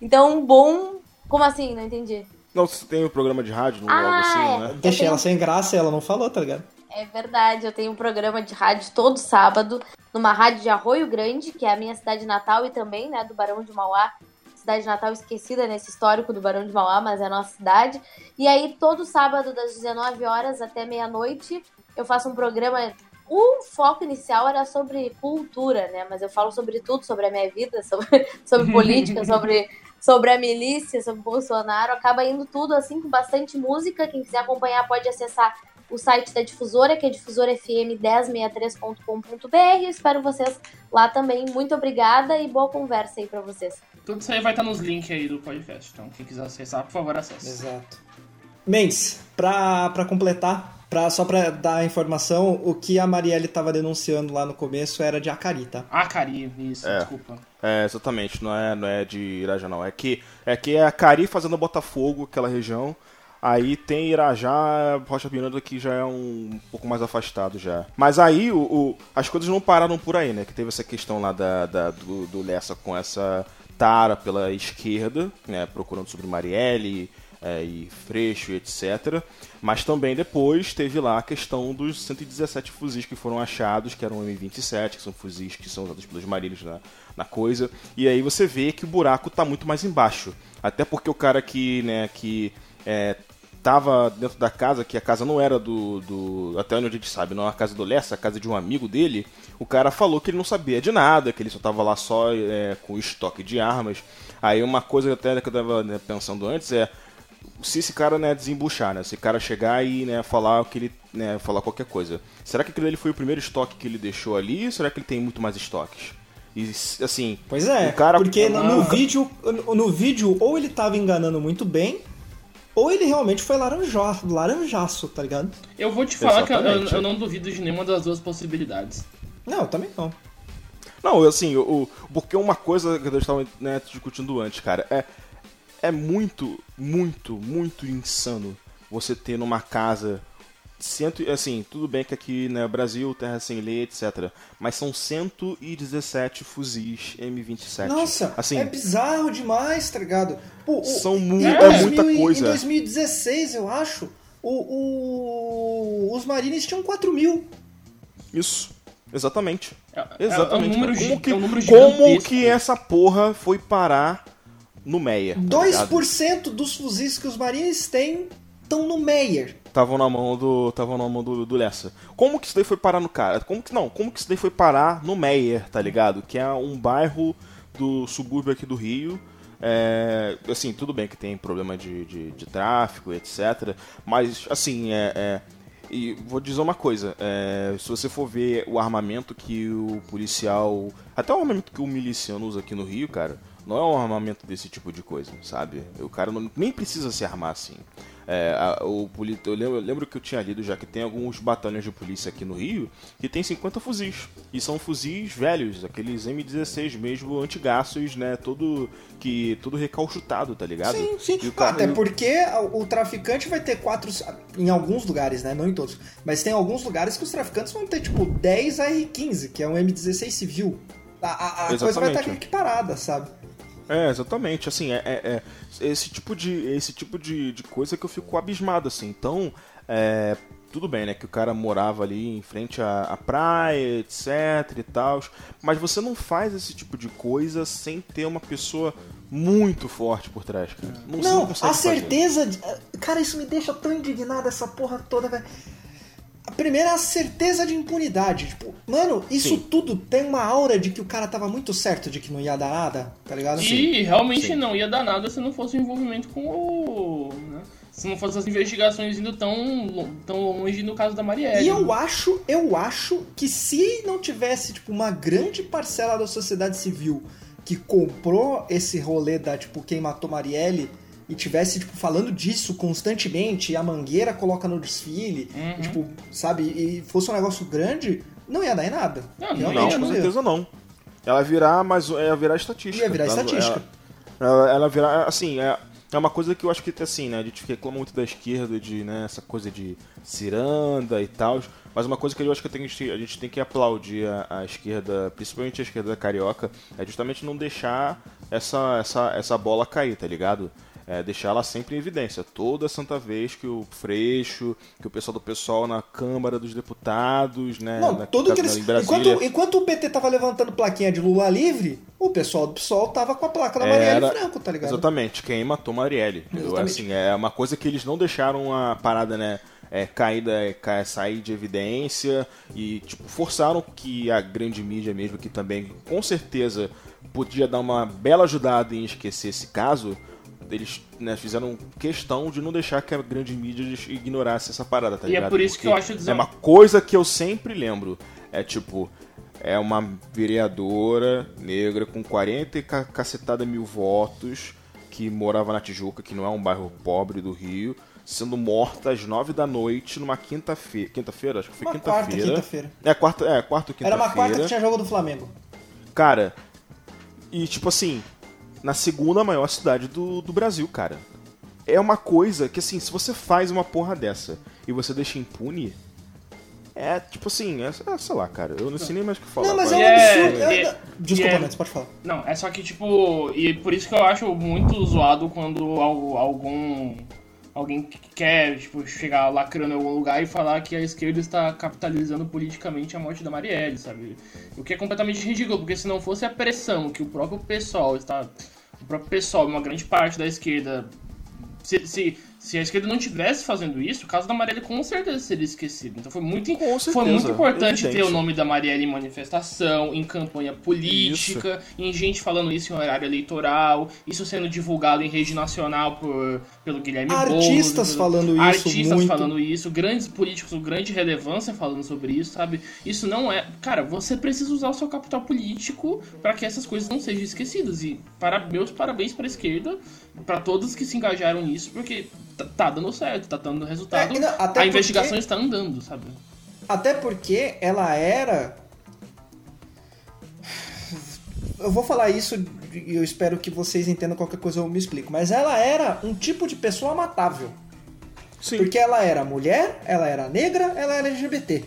[SPEAKER 4] Então, bom. Como assim? Não entendi.
[SPEAKER 2] Não, você tem um programa de rádio, não
[SPEAKER 4] Ah,
[SPEAKER 2] algo assim,
[SPEAKER 4] é.
[SPEAKER 2] né?
[SPEAKER 1] Deixei ela sem graça e ela não falou, tá ligado?
[SPEAKER 4] É verdade, eu tenho um programa de rádio todo sábado, numa rádio de Arroio Grande, que é a minha cidade natal e também, né, do Barão de Mauá. Cidade natal esquecida nesse histórico do Barão de Mauá, mas é a nossa cidade. E aí, todo sábado, das 19 horas até meia-noite, eu faço um programa. O foco inicial era sobre cultura, né? Mas eu falo sobre tudo, sobre a minha vida, sobre, sobre política, sobre, sobre a milícia, sobre Bolsonaro. Acaba indo tudo assim, com bastante música. Quem quiser acompanhar pode acessar o site da difusora, que é difusorafm1063.com.br. Eu espero vocês lá também. Muito obrigada e boa conversa aí pra vocês.
[SPEAKER 3] Tudo isso aí vai estar nos links aí do podcast. Então, quem quiser acessar, por favor, acesse.
[SPEAKER 1] Exato. Mendes, pra, pra completar, pra, só pra dar a informação, o que a Marielle tava denunciando lá no começo era de Acari, tá?
[SPEAKER 3] Ah, Cari, isso,
[SPEAKER 2] É.
[SPEAKER 3] desculpa.
[SPEAKER 2] É, exatamente, não é, não é de Irajá, não. É que é, que é a Cari fazendo Botafogo, aquela região. Aí tem Irajá, Rocha Miranda, que já é um, pouco mais afastado já. Mas aí o, o- as coisas não pararam por aí, né? Que teve essa questão lá da, da- do, do Lessa com essa tara pela esquerda, né? Procurando sobre Marielle é, e Freixo e etc. Mas também depois teve lá a questão dos 117 fuzis que foram achados, que eram M27, que são fuzis que são usados pelos marinhos na, na coisa. E aí você vê que o buraco tá muito mais embaixo. Até porque o cara que, né, que é, tava dentro da casa, que a casa não era do, do. Até onde a gente sabe, não é a casa do Lessa, a casa de um amigo dele. O cara falou que ele não sabia de nada, que ele só tava lá só é, com estoque de armas. Aí uma coisa até que eu tava né, pensando antes é se esse cara né, desembuchar, né? Se esse cara chegar e né, falar que ele. Né, falar qualquer coisa. Será que aquilo ali foi o primeiro estoque que ele deixou ali? Ou será que ele tem muito mais estoques? E assim.
[SPEAKER 1] Pois é,
[SPEAKER 2] o cara,
[SPEAKER 1] porque no, no vídeo, no, vídeo, ou ele tava enganando muito bem, ou ele realmente foi laranjá, laranjaço, tá ligado?
[SPEAKER 3] Eu vou te falar que eu, eu-
[SPEAKER 2] Exatamente.
[SPEAKER 3] eu não duvido de nenhuma das duas possibilidades.
[SPEAKER 1] Não, eu também não.
[SPEAKER 2] Não, assim, o, o- porque uma coisa que a gente estava né, discutindo antes, cara, é, é muito, muito, muito insano você ter numa casa. Cento, assim, tudo bem que aqui, né, Brasil, terra sem lei, etc. Mas são 117 fuzis M27.
[SPEAKER 1] Nossa,
[SPEAKER 2] assim,
[SPEAKER 1] é bizarro demais, tá ligado? Pô,
[SPEAKER 2] São mu-
[SPEAKER 1] em
[SPEAKER 2] é
[SPEAKER 1] 2000
[SPEAKER 2] muita
[SPEAKER 1] e-
[SPEAKER 2] coisa.
[SPEAKER 1] Em 2016, eu acho, o, o- os Marines tinham 4 mil.
[SPEAKER 2] isso. Exatamente.
[SPEAKER 3] É, é-
[SPEAKER 2] Exatamente.
[SPEAKER 3] É um número,
[SPEAKER 2] cara.
[SPEAKER 3] gi-
[SPEAKER 2] como que,
[SPEAKER 3] é um número
[SPEAKER 2] como que essa porra foi parar no Meyer? tá ligado?
[SPEAKER 1] 2% dos fuzis que os Marines têm estão no Meyer.
[SPEAKER 2] Estavam na mão do estavam na mão do, do Lessa. Como que isso daí foi parar no cara? Como que não? Como que isso daí foi parar no Meyer, tá ligado? Que é um bairro do subúrbio aqui do Rio. É, assim, tudo bem que tem problema de, de, de tráfico, etc. Mas assim, é, é- e vou dizer uma coisa, é, se você for ver o armamento que o policial, até o armamento que o miliciano usa aqui no Rio, cara, não é um armamento desse tipo de coisa, sabe? O cara não- nem precisa se armar assim. É, a- o eu, lembro, eu lembro que eu tinha lido já que tem alguns batalhões de polícia aqui no Rio que tem 50 fuzis. E são fuzis velhos, aqueles M16 mesmo, antigaços, né? Todo, que, todo recalchutado, tá ligado?
[SPEAKER 1] Sim, sim.
[SPEAKER 2] E o cara-
[SPEAKER 1] Até porque o, traficante vai ter quatro. Em alguns lugares, né? Não em todos. Mas tem alguns lugares que os traficantes vão ter, tipo, 10 AR-15, que é um M16 civil. A, a- a coisa vai estar equiparada, sabe?
[SPEAKER 2] É, exatamente. Assim, é, é- é esse tipo, de, esse tipo de, de coisa que eu fico abismado, assim. Então, é, tudo bem, né? Que o cara morava ali em frente à, à praia, etc e tal. Mas você não faz esse tipo de coisa sem ter uma pessoa muito forte por trás, cara. Não,
[SPEAKER 1] Não, a certeza. De... Cara, isso me deixa tão indignado, essa porra toda, velho. A primeira é a certeza de impunidade. Tipo, mano, isso
[SPEAKER 2] Sim.
[SPEAKER 1] tudo tem uma aura de que o cara tava muito certo de que não ia dar nada, tá ligado?
[SPEAKER 3] E realmente
[SPEAKER 2] sim.
[SPEAKER 3] não ia dar nada se não fosse o envolvimento com o. né? Se não fosse as investigações indo tão, tão longe no caso da Marielle.
[SPEAKER 1] E eu acho, eu acho que se não tivesse, tipo, uma grande parcela da sociedade civil que comprou esse rolê da, tipo, quem matou Marielle e tivesse, tipo, falando disso constantemente, e a Mangueira coloca no desfile,
[SPEAKER 3] Uhum.
[SPEAKER 1] e, tipo, sabe, e fosse um negócio grande, não ia dar em nada.
[SPEAKER 3] Não, não
[SPEAKER 2] Não, com
[SPEAKER 1] ia.
[SPEAKER 2] certeza não. Ela virar, mas ia virar estatística.
[SPEAKER 1] Ia virar
[SPEAKER 2] Ela-
[SPEAKER 1] estatística.
[SPEAKER 2] Ela, ela, ela virar, assim, é, é uma coisa que eu acho que assim, né? A gente reclama muito da esquerda de, né, essa coisa de ciranda e tal. Mas uma coisa que eu acho que tem que- a gente tem que aplaudir a, a esquerda, principalmente a esquerda carioca, é justamente não deixar essa, essa, essa bola cair, tá ligado? É, deixar ela sempre em evidência. Toda santa vez que o Freixo, que o pessoal do pessoal na Câmara dos Deputados, né?
[SPEAKER 1] Não,
[SPEAKER 2] na,
[SPEAKER 1] tudo que eles. Enquanto, enquanto o PT tava levantando plaquinha de Lula livre, o pessoal do PSOL tava com a placa da Marielle
[SPEAKER 2] Era-
[SPEAKER 1] Franco, tá ligado?
[SPEAKER 2] Exatamente, quem matou Marielle.
[SPEAKER 1] Exatamente.
[SPEAKER 2] Assim, é uma coisa que eles não deixaram a parada, né? É, cair da, é, sair de evidência e tipo, forçaram que a grande mídia mesmo, que também com certeza podia dar uma bela ajudada em esquecer esse caso, eles né, fizeram questão de não deixar que a grande mídia ignorasse essa parada, tá
[SPEAKER 3] E é
[SPEAKER 2] ligado?
[SPEAKER 3] por isso que eu acho
[SPEAKER 2] É uma coisa que eu sempre lembro. É tipo, é uma vereadora negra com 40 e ca- cacetada mil votos que morava na Tijuca, que não é um bairro pobre do Rio, sendo morta às 9 da noite numa quinta-feira. Quinta-feira? Acho que foi quinta-feira.
[SPEAKER 1] quinta-feira.
[SPEAKER 2] É, quarta, é, quarta ou
[SPEAKER 1] Era uma quarta que
[SPEAKER 2] quinta-feira.
[SPEAKER 1] tinha jogo do Flamengo.
[SPEAKER 2] Cara, e tipo assim, na segunda maior cidade do, do Brasil, cara. É uma coisa que assim, se você faz uma porra dessa e você deixa impune, é tipo assim, é, é, sei lá, cara, eu não sei nem mais o que falar.
[SPEAKER 1] Não, mas é um
[SPEAKER 3] É,
[SPEAKER 1] absurdo.
[SPEAKER 3] é,
[SPEAKER 1] Eu- Desculpa,
[SPEAKER 3] é-
[SPEAKER 1] Mendes, pode falar.
[SPEAKER 3] Não, é só que, tipo, e por isso que eu acho muito zoado quando al- algum. Alguém que quer, tipo, chegar lacrando em algum lugar e falar que a esquerda está capitalizando politicamente a morte da Marielle, sabe? O que é completamente ridículo, porque se não fosse a pressão que o próprio pessoal está. O próprio pessoal, uma grande parte da esquerda. Se, se, se a esquerda não tivesse fazendo isso, o caso da Marielle com certeza seria esquecido. Então foi muito,
[SPEAKER 2] Com
[SPEAKER 3] foi
[SPEAKER 2] certeza,
[SPEAKER 3] muito importante ter
[SPEAKER 2] evidente.
[SPEAKER 3] o nome da Marielle em manifestação, em campanha política, em gente falando isso em horário eleitoral, isso sendo divulgado em rede nacional por, pelo Guilherme
[SPEAKER 1] Artistas
[SPEAKER 3] Boulos,
[SPEAKER 1] falando isso
[SPEAKER 3] artistas
[SPEAKER 1] muito.
[SPEAKER 3] falando isso, grandes políticos com grande relevância falando sobre isso, sabe? Isso não é, cara, você precisa usar o seu capital político para que essas coisas não sejam esquecidas e para meus parabéns para a esquerda, para todos que se engajaram nisso, porque tá, tá dando certo, tá dando resultado.
[SPEAKER 1] É, não, até
[SPEAKER 3] a
[SPEAKER 1] porque-
[SPEAKER 3] investigação está andando, sabe?
[SPEAKER 1] Até porque ela era. Eu vou falar isso e eu espero que vocês entendam qualquer coisa eu me explico. Mas ela era um tipo de pessoa matável.
[SPEAKER 2] Sim,
[SPEAKER 1] Porque ela era mulher, ela era negra, ela era LGBT.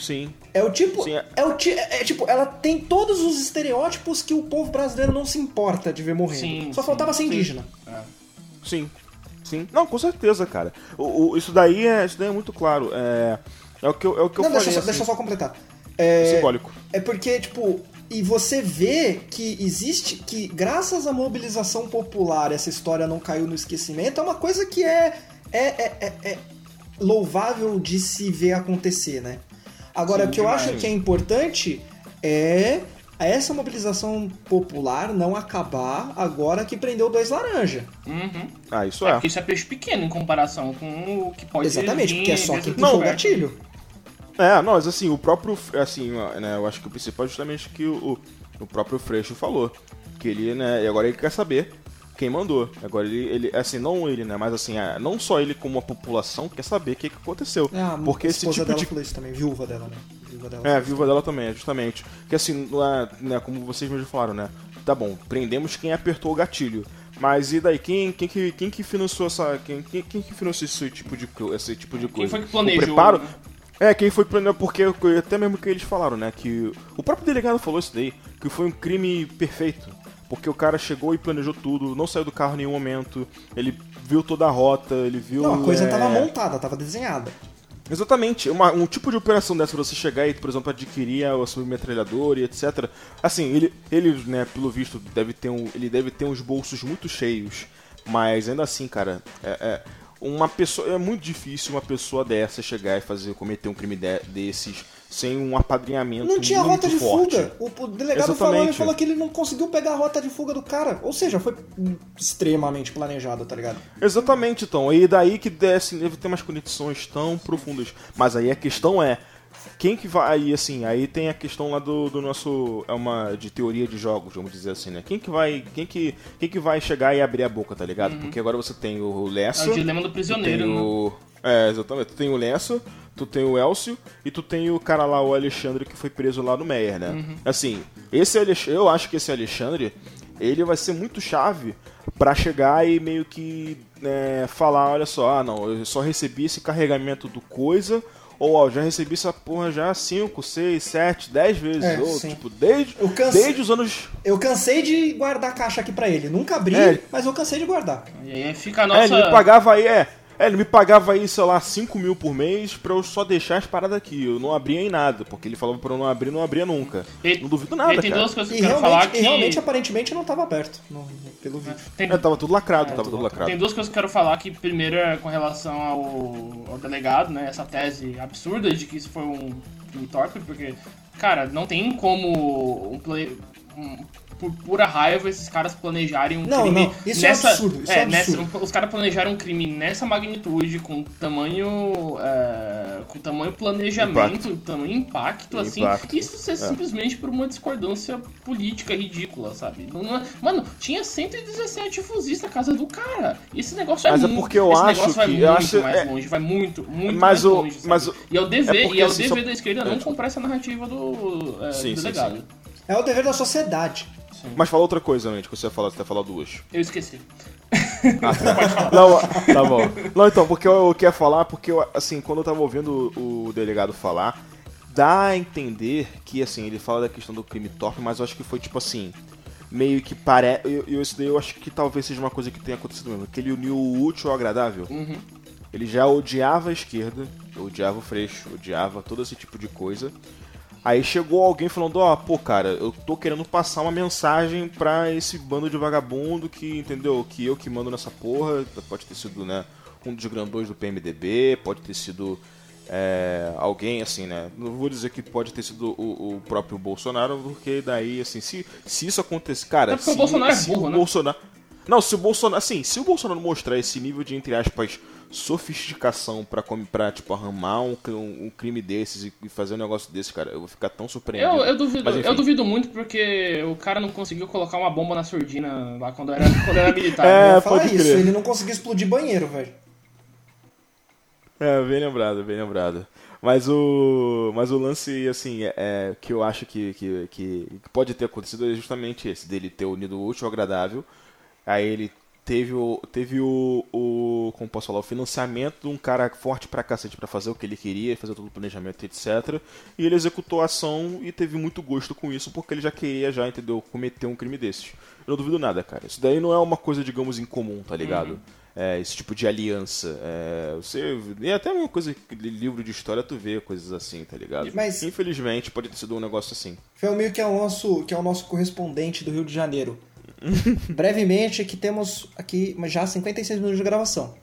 [SPEAKER 2] Sim.
[SPEAKER 1] É o tipo.
[SPEAKER 2] Sim, é-
[SPEAKER 1] é... o ti- é, é tipo, ela tem todos os estereótipos que o povo brasileiro não se importa de ver morrendo.
[SPEAKER 3] Sim,
[SPEAKER 1] Só
[SPEAKER 3] sim,
[SPEAKER 1] faltava ser
[SPEAKER 2] sim.
[SPEAKER 1] indígena.
[SPEAKER 2] Sim, sim. Não, com certeza, cara. O, o- isso, daí é, isso daí é muito claro. É, é o que eu, é o que eu
[SPEAKER 1] não,
[SPEAKER 2] falei,
[SPEAKER 1] deixa, eu só,
[SPEAKER 2] assim,
[SPEAKER 1] deixa eu só completar. É,
[SPEAKER 2] simbólico.
[SPEAKER 1] É porque, tipo, e você vê que existe, que graças à mobilização popular essa história não caiu no esquecimento, é uma coisa que é, é, é, é- é louvável de se ver acontecer, né? Agora,
[SPEAKER 3] Sim,
[SPEAKER 1] o que eu
[SPEAKER 3] demais.
[SPEAKER 1] acho que é importante é essa mobilização popular não acabar agora que prendeu dois laranja.
[SPEAKER 3] Uhum.
[SPEAKER 2] Ah, isso
[SPEAKER 3] É,
[SPEAKER 2] é.
[SPEAKER 3] porque isso é peixe pequeno em comparação com o que pode
[SPEAKER 1] Exatamente, porque é só quem
[SPEAKER 3] outro
[SPEAKER 1] puxou o gatilho.
[SPEAKER 2] É, não, mas assim, o próprio. Assim, né, eu acho que o principal é justamente que o, o próprio Freixo falou. Que ele, né, e agora ele quer saber quem mandou. Agora ele, ele assim, não ele, né, mas assim, é, não só ele como a população quer saber o que, que aconteceu.
[SPEAKER 1] É, a
[SPEAKER 2] porque esse tipo
[SPEAKER 1] dela
[SPEAKER 2] de
[SPEAKER 1] falou isso também, viúva dela, né? Viúva dela.
[SPEAKER 2] É, a viúva dela também, é, justamente. Que assim, não é, né, como vocês mesmos falaram, né? Tá bom, prendemos quem apertou o gatilho. Mas e daí, quem, quem, que, quem que financiou essa. Quem, quem, quem que financiou esse tipo de, esse tipo de coisa?
[SPEAKER 3] foi que planejou,
[SPEAKER 2] O preparo.
[SPEAKER 3] né?
[SPEAKER 2] É, quem foi que planejou, porque até mesmo que eles falaram, né? Que o próprio delegado falou isso daí, que foi um crime perfeito. Porque o cara chegou e planejou tudo, não saiu do carro em nenhum momento, ele viu toda a rota, ele viu.
[SPEAKER 1] Não, a coisa
[SPEAKER 2] é,
[SPEAKER 1] tava montada, tava desenhada.
[SPEAKER 2] Exatamente. Uma- um tipo de operação dessa pra você chegar e, por exemplo, adquirir a sua metralhadora e etc. Assim, ele, ele, né, pelo visto, deve ter um, ele deve ter uns bolsos muito cheios. Mas ainda assim, cara, é, é uma pessoa é muito difícil uma pessoa dessa chegar e fazer cometer um crime de- desses sem um apadrinhamento
[SPEAKER 1] Não tinha
[SPEAKER 2] muito
[SPEAKER 1] rota de
[SPEAKER 2] forte.
[SPEAKER 1] fuga. O, o delegado falou, ele falou que ele não conseguiu pegar a rota de fuga do cara. Ou seja, foi extremamente planejado, tá ligado?
[SPEAKER 2] Exatamente, então. E daí que desse, deve ter umas conexões tão profundas. Mas aí a questão é. Quem que vai. Aí, assim, aí tem a questão lá do, do nosso. É uma. de teoria de jogos, vamos dizer assim, né? Quem que vai. Quem que, quem que vai chegar e abrir a boca, tá ligado? Porque agora você tem o
[SPEAKER 3] É
[SPEAKER 2] Lessa.
[SPEAKER 3] o dilema do prisioneiro,
[SPEAKER 2] tem
[SPEAKER 3] né?
[SPEAKER 2] o. É, exatamente. Tu tem o Lessa, tu tem o Elcio e tu tem o cara lá, o Alexandre, que foi preso lá no Meyer, né?
[SPEAKER 3] Uhum.
[SPEAKER 2] Assim, esse Alexandre, eu acho que esse Alexandre, ele vai ser muito chave pra chegar e meio que né, falar, olha só, ah não, eu só recebi esse carregamento do coisa, ou ó, já recebi essa porra já 5, 6, 7, 10 vezes,
[SPEAKER 1] É,
[SPEAKER 2] ou
[SPEAKER 1] sim.
[SPEAKER 2] tipo, desde,
[SPEAKER 1] Eu canse-
[SPEAKER 2] desde os anos...
[SPEAKER 1] Eu cansei de guardar a caixa aqui pra ele. Nunca abri,
[SPEAKER 2] É.
[SPEAKER 1] mas eu cansei de guardar.
[SPEAKER 3] E aí fica a
[SPEAKER 2] É,
[SPEAKER 3] nossa.
[SPEAKER 2] ele me pagava aí, é. É, ele me pagava aí, sei lá, 5 mil por mês pra eu só deixar as paradas aqui. Eu não abria em nada, porque ele falava pra eu não abrir, não abria nunca.
[SPEAKER 3] E-
[SPEAKER 2] não duvido
[SPEAKER 3] e
[SPEAKER 2] nada,
[SPEAKER 3] tem
[SPEAKER 2] cara.
[SPEAKER 3] duas coisas que
[SPEAKER 1] E
[SPEAKER 3] eu quero
[SPEAKER 1] realmente,
[SPEAKER 3] falar que.
[SPEAKER 1] e realmente, aparentemente, não tava aberto, no- pelo vídeo.
[SPEAKER 3] tem,
[SPEAKER 2] É, tava tudo lacrado, tava tudo lacrado.
[SPEAKER 3] tem duas coisas que eu quero falar que primeiro é com relação ao, ao delegado, né? Essa tese absurda de que isso foi um crime torpe, porque, cara, não tem como um play. um- por pura raiva, esses caras planejarem um
[SPEAKER 1] Não,
[SPEAKER 3] crime
[SPEAKER 1] não, isso é
[SPEAKER 3] nessa,
[SPEAKER 1] absurdo, isso é
[SPEAKER 3] nessa-
[SPEAKER 1] absurdo.
[SPEAKER 3] os caras planejaram um crime nessa magnitude, com tamanho, é, com tamanho planejamento, tamanho impacto, assim.
[SPEAKER 2] Impacto.
[SPEAKER 3] Isso é simplesmente por uma discordância política ridícula, sabe? Não- é- Mano, tinha 117 fuzis na casa do cara. E esse negócio
[SPEAKER 2] Mas
[SPEAKER 3] é
[SPEAKER 2] é
[SPEAKER 3] muito.
[SPEAKER 2] porque eu
[SPEAKER 3] esse
[SPEAKER 2] acho
[SPEAKER 3] negócio vai
[SPEAKER 2] que-
[SPEAKER 3] muito
[SPEAKER 2] eu acho-
[SPEAKER 3] mais
[SPEAKER 2] é-
[SPEAKER 3] longe, vai muito, muito
[SPEAKER 2] Mas
[SPEAKER 3] mais
[SPEAKER 2] o-
[SPEAKER 3] longe. sabe?
[SPEAKER 2] mas o-
[SPEAKER 3] e é o dever,
[SPEAKER 2] é
[SPEAKER 3] e é o
[SPEAKER 2] assim,
[SPEAKER 3] dever
[SPEAKER 2] só-
[SPEAKER 3] da esquerda
[SPEAKER 2] é.
[SPEAKER 3] não comprar essa narrativa do, é,
[SPEAKER 2] Sim,
[SPEAKER 3] do
[SPEAKER 2] sim,
[SPEAKER 3] delegado.
[SPEAKER 2] sim.
[SPEAKER 1] É o dever da sociedade.
[SPEAKER 2] Mas fala outra coisa, gente, que você ia falar, você ia falar duas.
[SPEAKER 3] Eu esqueci.
[SPEAKER 2] Não, tá bom. Não, então, porque eu, eu queria falar, porque eu, assim, quando eu tava ouvindo o, o delegado falar, dá a entender que, assim, ele fala da questão do crime torpe, mas eu acho que foi tipo assim. Meio que parece. Eu, eu, isso daí eu acho que talvez seja uma coisa que tenha acontecido mesmo. Que ele uniu o útil ao agradável.
[SPEAKER 3] Uhum.
[SPEAKER 2] Ele já odiava a esquerda, odiava o Freixo, odiava todo esse tipo de coisa. Aí chegou alguém falando, ó, pô, cara, eu tô querendo passar uma mensagem pra esse bando de vagabundo que, entendeu? Que eu que mando nessa porra, pode ter sido, né, um dos grandões do PMDB, pode ter sido é, alguém, assim, né, não vou dizer que pode ter sido o, o próprio Bolsonaro, porque daí, assim, se, se isso acontecer, cara,
[SPEAKER 3] É porque o
[SPEAKER 2] se,
[SPEAKER 3] Bolsonaro é
[SPEAKER 2] se
[SPEAKER 3] burro,
[SPEAKER 2] o
[SPEAKER 3] né?
[SPEAKER 2] Bolsonaro... Não, se o Bolsonaro, assim, se o Bolsonaro mostrar esse nível de, entre aspas, sofisticação pra, com- pra tipo, arrumar um, um, um crime desses e, fazer um negócio desse, cara, eu vou ficar tão surpreendido.
[SPEAKER 3] Eu, eu, duvido,
[SPEAKER 2] Mas,
[SPEAKER 3] eu duvido muito porque o cara não conseguiu colocar uma bomba na surdina lá quando era, quando era militar.
[SPEAKER 2] É, pode
[SPEAKER 1] isso,
[SPEAKER 2] crer.
[SPEAKER 1] ele não conseguiu explodir banheiro, velho.
[SPEAKER 2] É, bem lembrado, bem lembrado. Mas o, mas o lance, assim, é, é, que eu acho que, que, que pode ter acontecido é justamente esse, dele ter unido o útil ao agradável. Aí ele teve o, teve o, o, como posso falar, o financiamento de um cara forte pra cacete pra fazer o que ele queria, fazer todo o planejamento, etc. E ele executou a ação e teve muito gosto com isso, porque ele já queria, já, entendeu, cometer um crime desses. Eu não duvido nada, cara. Isso daí não é uma coisa, digamos, incomum, tá ligado? É, esse tipo de aliança. É, você. E até uma coisa que livro de história tu vê coisas assim, tá ligado?
[SPEAKER 1] Mas-
[SPEAKER 2] Infelizmente pode ter sido um negócio assim.
[SPEAKER 1] Felmir, que é o nosso, que é o nosso correspondente do Rio de Janeiro. Brevemente, que temos aqui já 56 minutos de gravação.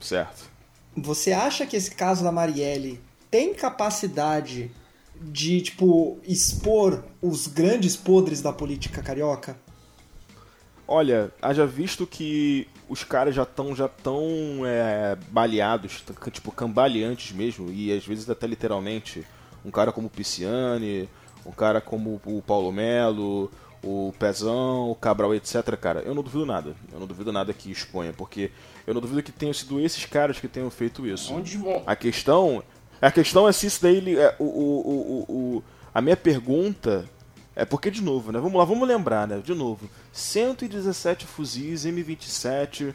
[SPEAKER 2] Certo.
[SPEAKER 1] Você acha que esse caso da Marielle tem capacidade de, tipo, expor os grandes podres da política carioca?
[SPEAKER 2] Olha, haja visto que os caras já estão já tão, é, baleados, tipo, cambaleantes mesmo, e às vezes até literalmente, um cara como o Pisciani, um cara como o Paulo Melo, o Pezão, o Cabral, etc, cara, eu não duvido nada. Eu não duvido nada que exponha, porque eu não duvido que tenham sido esses caras que tenham feito isso.
[SPEAKER 3] Onde vão.
[SPEAKER 2] A questão, a questão é se isso daí ele- é, o, o, o, o- a minha pergunta é porque de novo, né? Vamos lá, vamos lembrar, né? De novo, 117 fuzis M27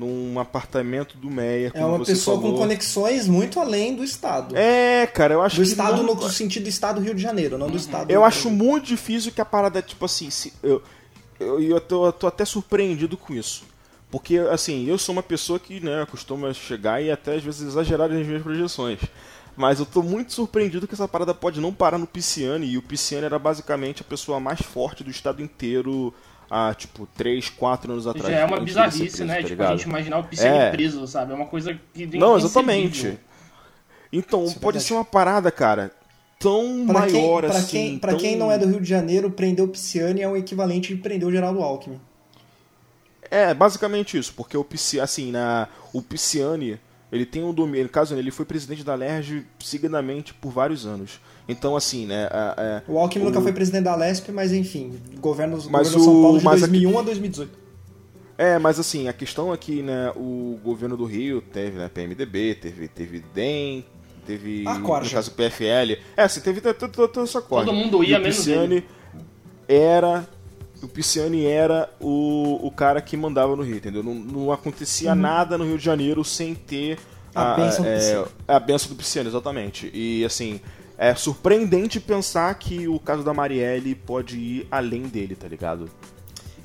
[SPEAKER 2] num apartamento do Meia,
[SPEAKER 1] É uma pessoa
[SPEAKER 2] falou.
[SPEAKER 1] com conexões muito além do Estado.
[SPEAKER 2] É, cara, eu acho
[SPEAKER 1] do
[SPEAKER 2] que
[SPEAKER 1] Estado
[SPEAKER 2] não-
[SPEAKER 1] no sentido do Estado Rio de Janeiro, não do Estado...
[SPEAKER 2] eu acho muito difícil que a parada, tipo assim, se, eu, eu, eu, tô, eu tô até surpreendido com isso. Porque, assim, eu sou uma pessoa que, né, costuma chegar e até às vezes exagerar nas minhas projeções. Mas eu tô muito surpreendido que essa parada pode não parar no Pisciani. E o Pisciani era basicamente a pessoa mais forte do estado inteiro há, tipo, 3, 4 anos atrás.
[SPEAKER 3] Já é uma bizarrice,
[SPEAKER 2] preso,
[SPEAKER 3] né?
[SPEAKER 2] tá
[SPEAKER 3] tipo, a gente imaginar o Pisciani
[SPEAKER 2] É.
[SPEAKER 3] preso, sabe? É uma coisa que...
[SPEAKER 2] Não, exatamente. Então,
[SPEAKER 1] Isso é
[SPEAKER 2] pode
[SPEAKER 1] verdade.
[SPEAKER 2] ser uma parada, cara, tão
[SPEAKER 1] Pra quem,
[SPEAKER 2] maior
[SPEAKER 1] pra
[SPEAKER 2] assim.
[SPEAKER 1] quem, pra
[SPEAKER 2] tão-
[SPEAKER 1] quem não é do Rio de Janeiro, prender o Pisciani é o equivalente de prender o Geraldo Alckmin.
[SPEAKER 2] É, basicamente isso, porque o Pisciani, assim, na, o Pisciani, ele tem um domínio, no caso, ele foi presidente da LERJ seguidamente por vários anos. Então, assim, né, a- a-
[SPEAKER 1] O Alckmin
[SPEAKER 2] O-
[SPEAKER 1] nunca foi presidente da Lesp, mas enfim, governo,
[SPEAKER 2] Mas
[SPEAKER 1] governo São
[SPEAKER 2] o-
[SPEAKER 1] Paulo de
[SPEAKER 2] mas a-
[SPEAKER 1] 2001 a 2018.
[SPEAKER 2] É, mas assim, a questão é que, né, o governo do Rio teve, né, PMDB, teve, teve DEM, teve,
[SPEAKER 1] A Corja.
[SPEAKER 2] no caso, PFL. É, assim, teve toda, essa corja.
[SPEAKER 3] Todo mundo ia
[SPEAKER 2] E o
[SPEAKER 3] menos
[SPEAKER 2] Pisciani era... O Pisciani era o, o cara que mandava no Rio, entendeu? Não, não acontecia nada no Rio de Janeiro sem ter
[SPEAKER 1] A bênção do
[SPEAKER 2] é,
[SPEAKER 1] Pisciani.
[SPEAKER 2] a benção do Pisciani, exatamente. E, assim, é surpreendente pensar que o caso da Marielle pode ir além dele, tá ligado?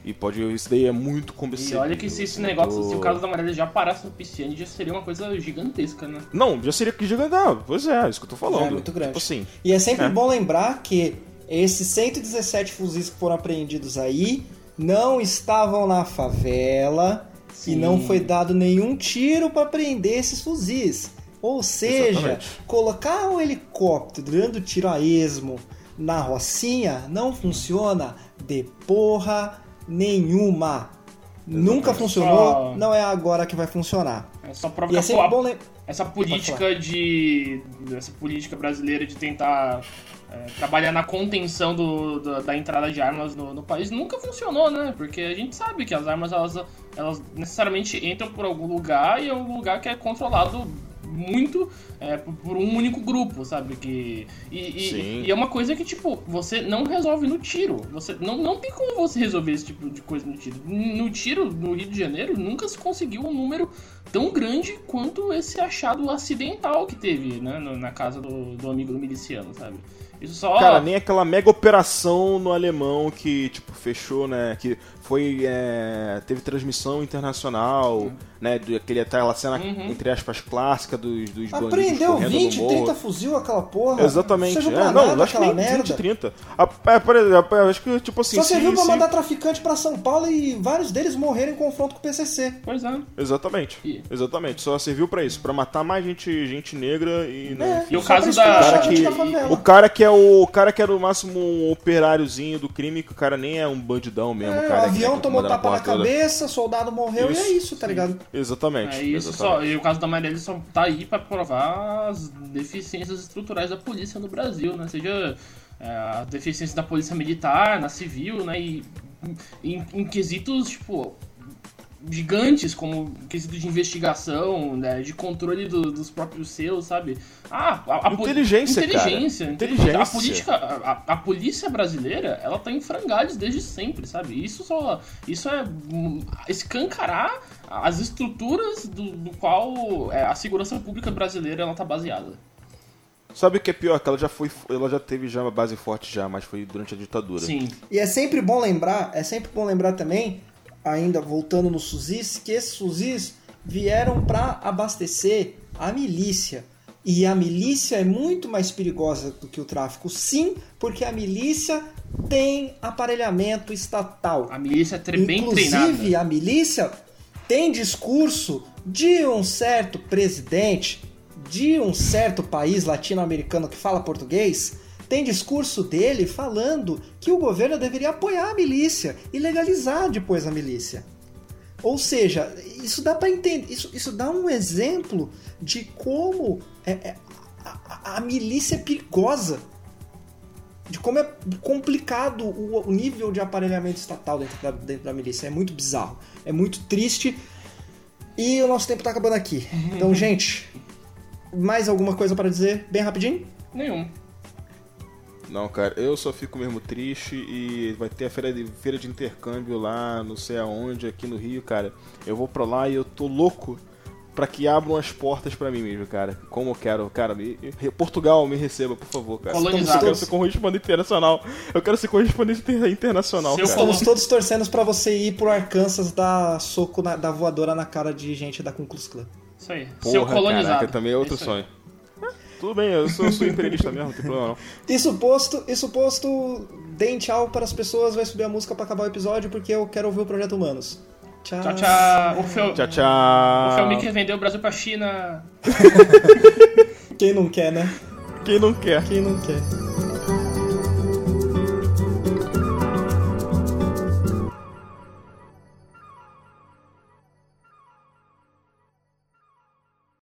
[SPEAKER 2] E pode... Isso daí é muito
[SPEAKER 3] E
[SPEAKER 2] conversível.
[SPEAKER 3] olha que se esse negócio, se o caso da Marielle já parasse no Pisciani, já seria uma coisa gigantesca, né?
[SPEAKER 2] Não, já seria que gigante. Não, pois é, isso que eu tô falando.
[SPEAKER 1] É muito grande.
[SPEAKER 2] Tipo assim.
[SPEAKER 1] E é sempre
[SPEAKER 2] É.
[SPEAKER 1] bom lembrar que esses 117 fuzis que foram apreendidos aí não estavam na favela e
[SPEAKER 3] Sim.
[SPEAKER 1] não foi dado nenhum tiro para prender esses fuzis. Ou seja,
[SPEAKER 2] Exatamente.
[SPEAKER 1] colocar o helicóptero dando tiro a esmo na rocinha não funciona de porra nenhuma. Nunca funcionou,
[SPEAKER 3] Só-
[SPEAKER 1] não é agora que vai funcionar.
[SPEAKER 3] É só prova
[SPEAKER 1] E
[SPEAKER 3] que
[SPEAKER 1] é
[SPEAKER 3] a-
[SPEAKER 1] bom lembrar.
[SPEAKER 3] essa política de essa política brasileira de tentar é, trabalhar na contenção do, da, da entrada de armas no, no país nunca funcionou, né? Porque a gente sabe que as armas elas, elas necessariamente entram por algum lugar e é um lugar que é controlado muito é, por- por um único grupo, sabe? Que, e, e- e é uma coisa que, tipo, você não resolve no tiro. Você, não, não tem como você resolver esse tipo de coisa no tiro. No tiro, no Rio de Janeiro, nunca se conseguiu um número tão grande quanto esse achado acidental que teve, né? na casa do, do amigo do miliciano, sabe? Isso só.
[SPEAKER 2] Cara, nem aquela mega operação no alemão que, tipo, fechou, né? Que foi. é, teve transmissão internacional, né? Do, aquele, aquela cena,
[SPEAKER 3] Uhum.
[SPEAKER 2] entre aspas, clássica dos, dos bandidos
[SPEAKER 1] Aprendeu
[SPEAKER 2] correndo
[SPEAKER 1] 20,
[SPEAKER 2] no morro.
[SPEAKER 1] 30 fuzil aquela porra.
[SPEAKER 2] Exatamente.
[SPEAKER 1] Não serviu
[SPEAKER 2] É,
[SPEAKER 1] pra
[SPEAKER 2] não, acho que
[SPEAKER 1] aquela
[SPEAKER 2] nem
[SPEAKER 1] merda.
[SPEAKER 2] 20, 30. A- é, por exemplo, acho que, tipo assim.
[SPEAKER 1] Só
[SPEAKER 2] se-
[SPEAKER 1] serviu pra
[SPEAKER 2] se-
[SPEAKER 1] mandar traficante pra São Paulo e vários deles morreram em confronto com o PCC.
[SPEAKER 3] Pois é.
[SPEAKER 2] Exatamente.
[SPEAKER 3] E-
[SPEAKER 2] Exatamente. Só serviu pra isso, pra matar mais gente, gente negra e. né,
[SPEAKER 1] É,
[SPEAKER 3] E o caso
[SPEAKER 1] pra
[SPEAKER 3] da-
[SPEAKER 1] expulsar
[SPEAKER 2] cara que-
[SPEAKER 1] da.
[SPEAKER 2] O cara que é o, o cara que era o máximo um operáriozinho do crime, que o cara nem é um bandidão mesmo,
[SPEAKER 1] É,
[SPEAKER 2] cara.
[SPEAKER 1] O avião tomou tapa na
[SPEAKER 2] toda.
[SPEAKER 1] cabeça, soldado morreu e é isso, tá ligado?
[SPEAKER 2] Exatamente.
[SPEAKER 3] É isso
[SPEAKER 2] exatamente.
[SPEAKER 3] só, e o caso da Marielle só tá aí pra provar as deficiências estruturais da polícia no Brasil, né? Seja é, a deficiência da polícia militar, na civil, né? E em, em quesitos, tipo, gigantes, como quesito de investigação, né? De controle do- dos próprios seus, sabe? Ah, a, a poli-
[SPEAKER 2] Inteligência, cara.
[SPEAKER 3] inteligência,
[SPEAKER 2] Inteligência.
[SPEAKER 3] A política, a, a- polícia brasileira, ela tá em frangalhos desde sempre, sabe? Isso só, isso é escancarar as estruturas do, do qual é, a segurança pública brasileira ela tá baseada.
[SPEAKER 2] Sabe o que é pior? Que ela já foi. Ela já teve já uma base forte já, mas foi durante a ditadura.
[SPEAKER 3] Sim.
[SPEAKER 1] E é sempre bom lembrar, é sempre bom lembrar também, ainda voltando nos fuzis, que esses fuzis vieram para abastecer a milícia. E a milícia é muito mais perigosa do que o tráfico, sim, porque a milícia tem aparelhamento estatal.
[SPEAKER 3] A milícia é bem
[SPEAKER 1] Inclusive,
[SPEAKER 3] treinada.
[SPEAKER 1] a milícia tem discurso de um certo presidente de um certo país latino-americano que fala português. Tem discurso dele falando que o governo deveria apoiar a milícia e legalizar depois a milícia. Ou seja, isso dá para entender, isso, isso dá um exemplo de como é- é- a, a- milícia é perigosa de como é complicado o, o nível de aparelhamento estatal dentro da, dentro da milícia. É muito bizarro, é muito triste. E o nosso tempo tá acabando aqui. Então, gente, mais alguma coisa para dizer? Bem rapidinho?
[SPEAKER 3] Nenhum.
[SPEAKER 2] Não, cara, eu só fico mesmo triste e vai ter a feira de, feira de intercâmbio lá, não sei aonde, aqui no Rio, cara. Eu vou pra lá e eu tô louco para que abram as portas para mim mesmo, cara. Como eu quero, cara. Me, Portugal, me receba, por favor, cara.
[SPEAKER 3] Colonizado.
[SPEAKER 2] Eu quero ser correspondente internacional. Eu quero ser correspondente inter- internacional,
[SPEAKER 3] Seu
[SPEAKER 2] cara.
[SPEAKER 1] Estamos todos torcendo pra você ir pro Arkansas dar soco na, da voadora na cara de gente da Ku Klux Klan.
[SPEAKER 3] Isso aí.
[SPEAKER 2] Porra,
[SPEAKER 3] Seu colonizado.
[SPEAKER 2] caraca, também é outro
[SPEAKER 3] Isso aí.
[SPEAKER 2] sonho. Tudo bem, eu sou, eu sou imperialista mesmo, não tem problema não.
[SPEAKER 1] Isso posto, isso posto, deem tchau para as pessoas, vai subir a música pra acabar o episódio, porque eu quero ouvir o Projeto Humanos. Tchau.
[SPEAKER 3] Tchau, tchau. O Fel...
[SPEAKER 2] Tchau, tchau.
[SPEAKER 3] O Felmix vendeu o Brasil pra China.
[SPEAKER 1] Quem não quer, né?
[SPEAKER 2] Quem não quer?
[SPEAKER 1] Quem não quer?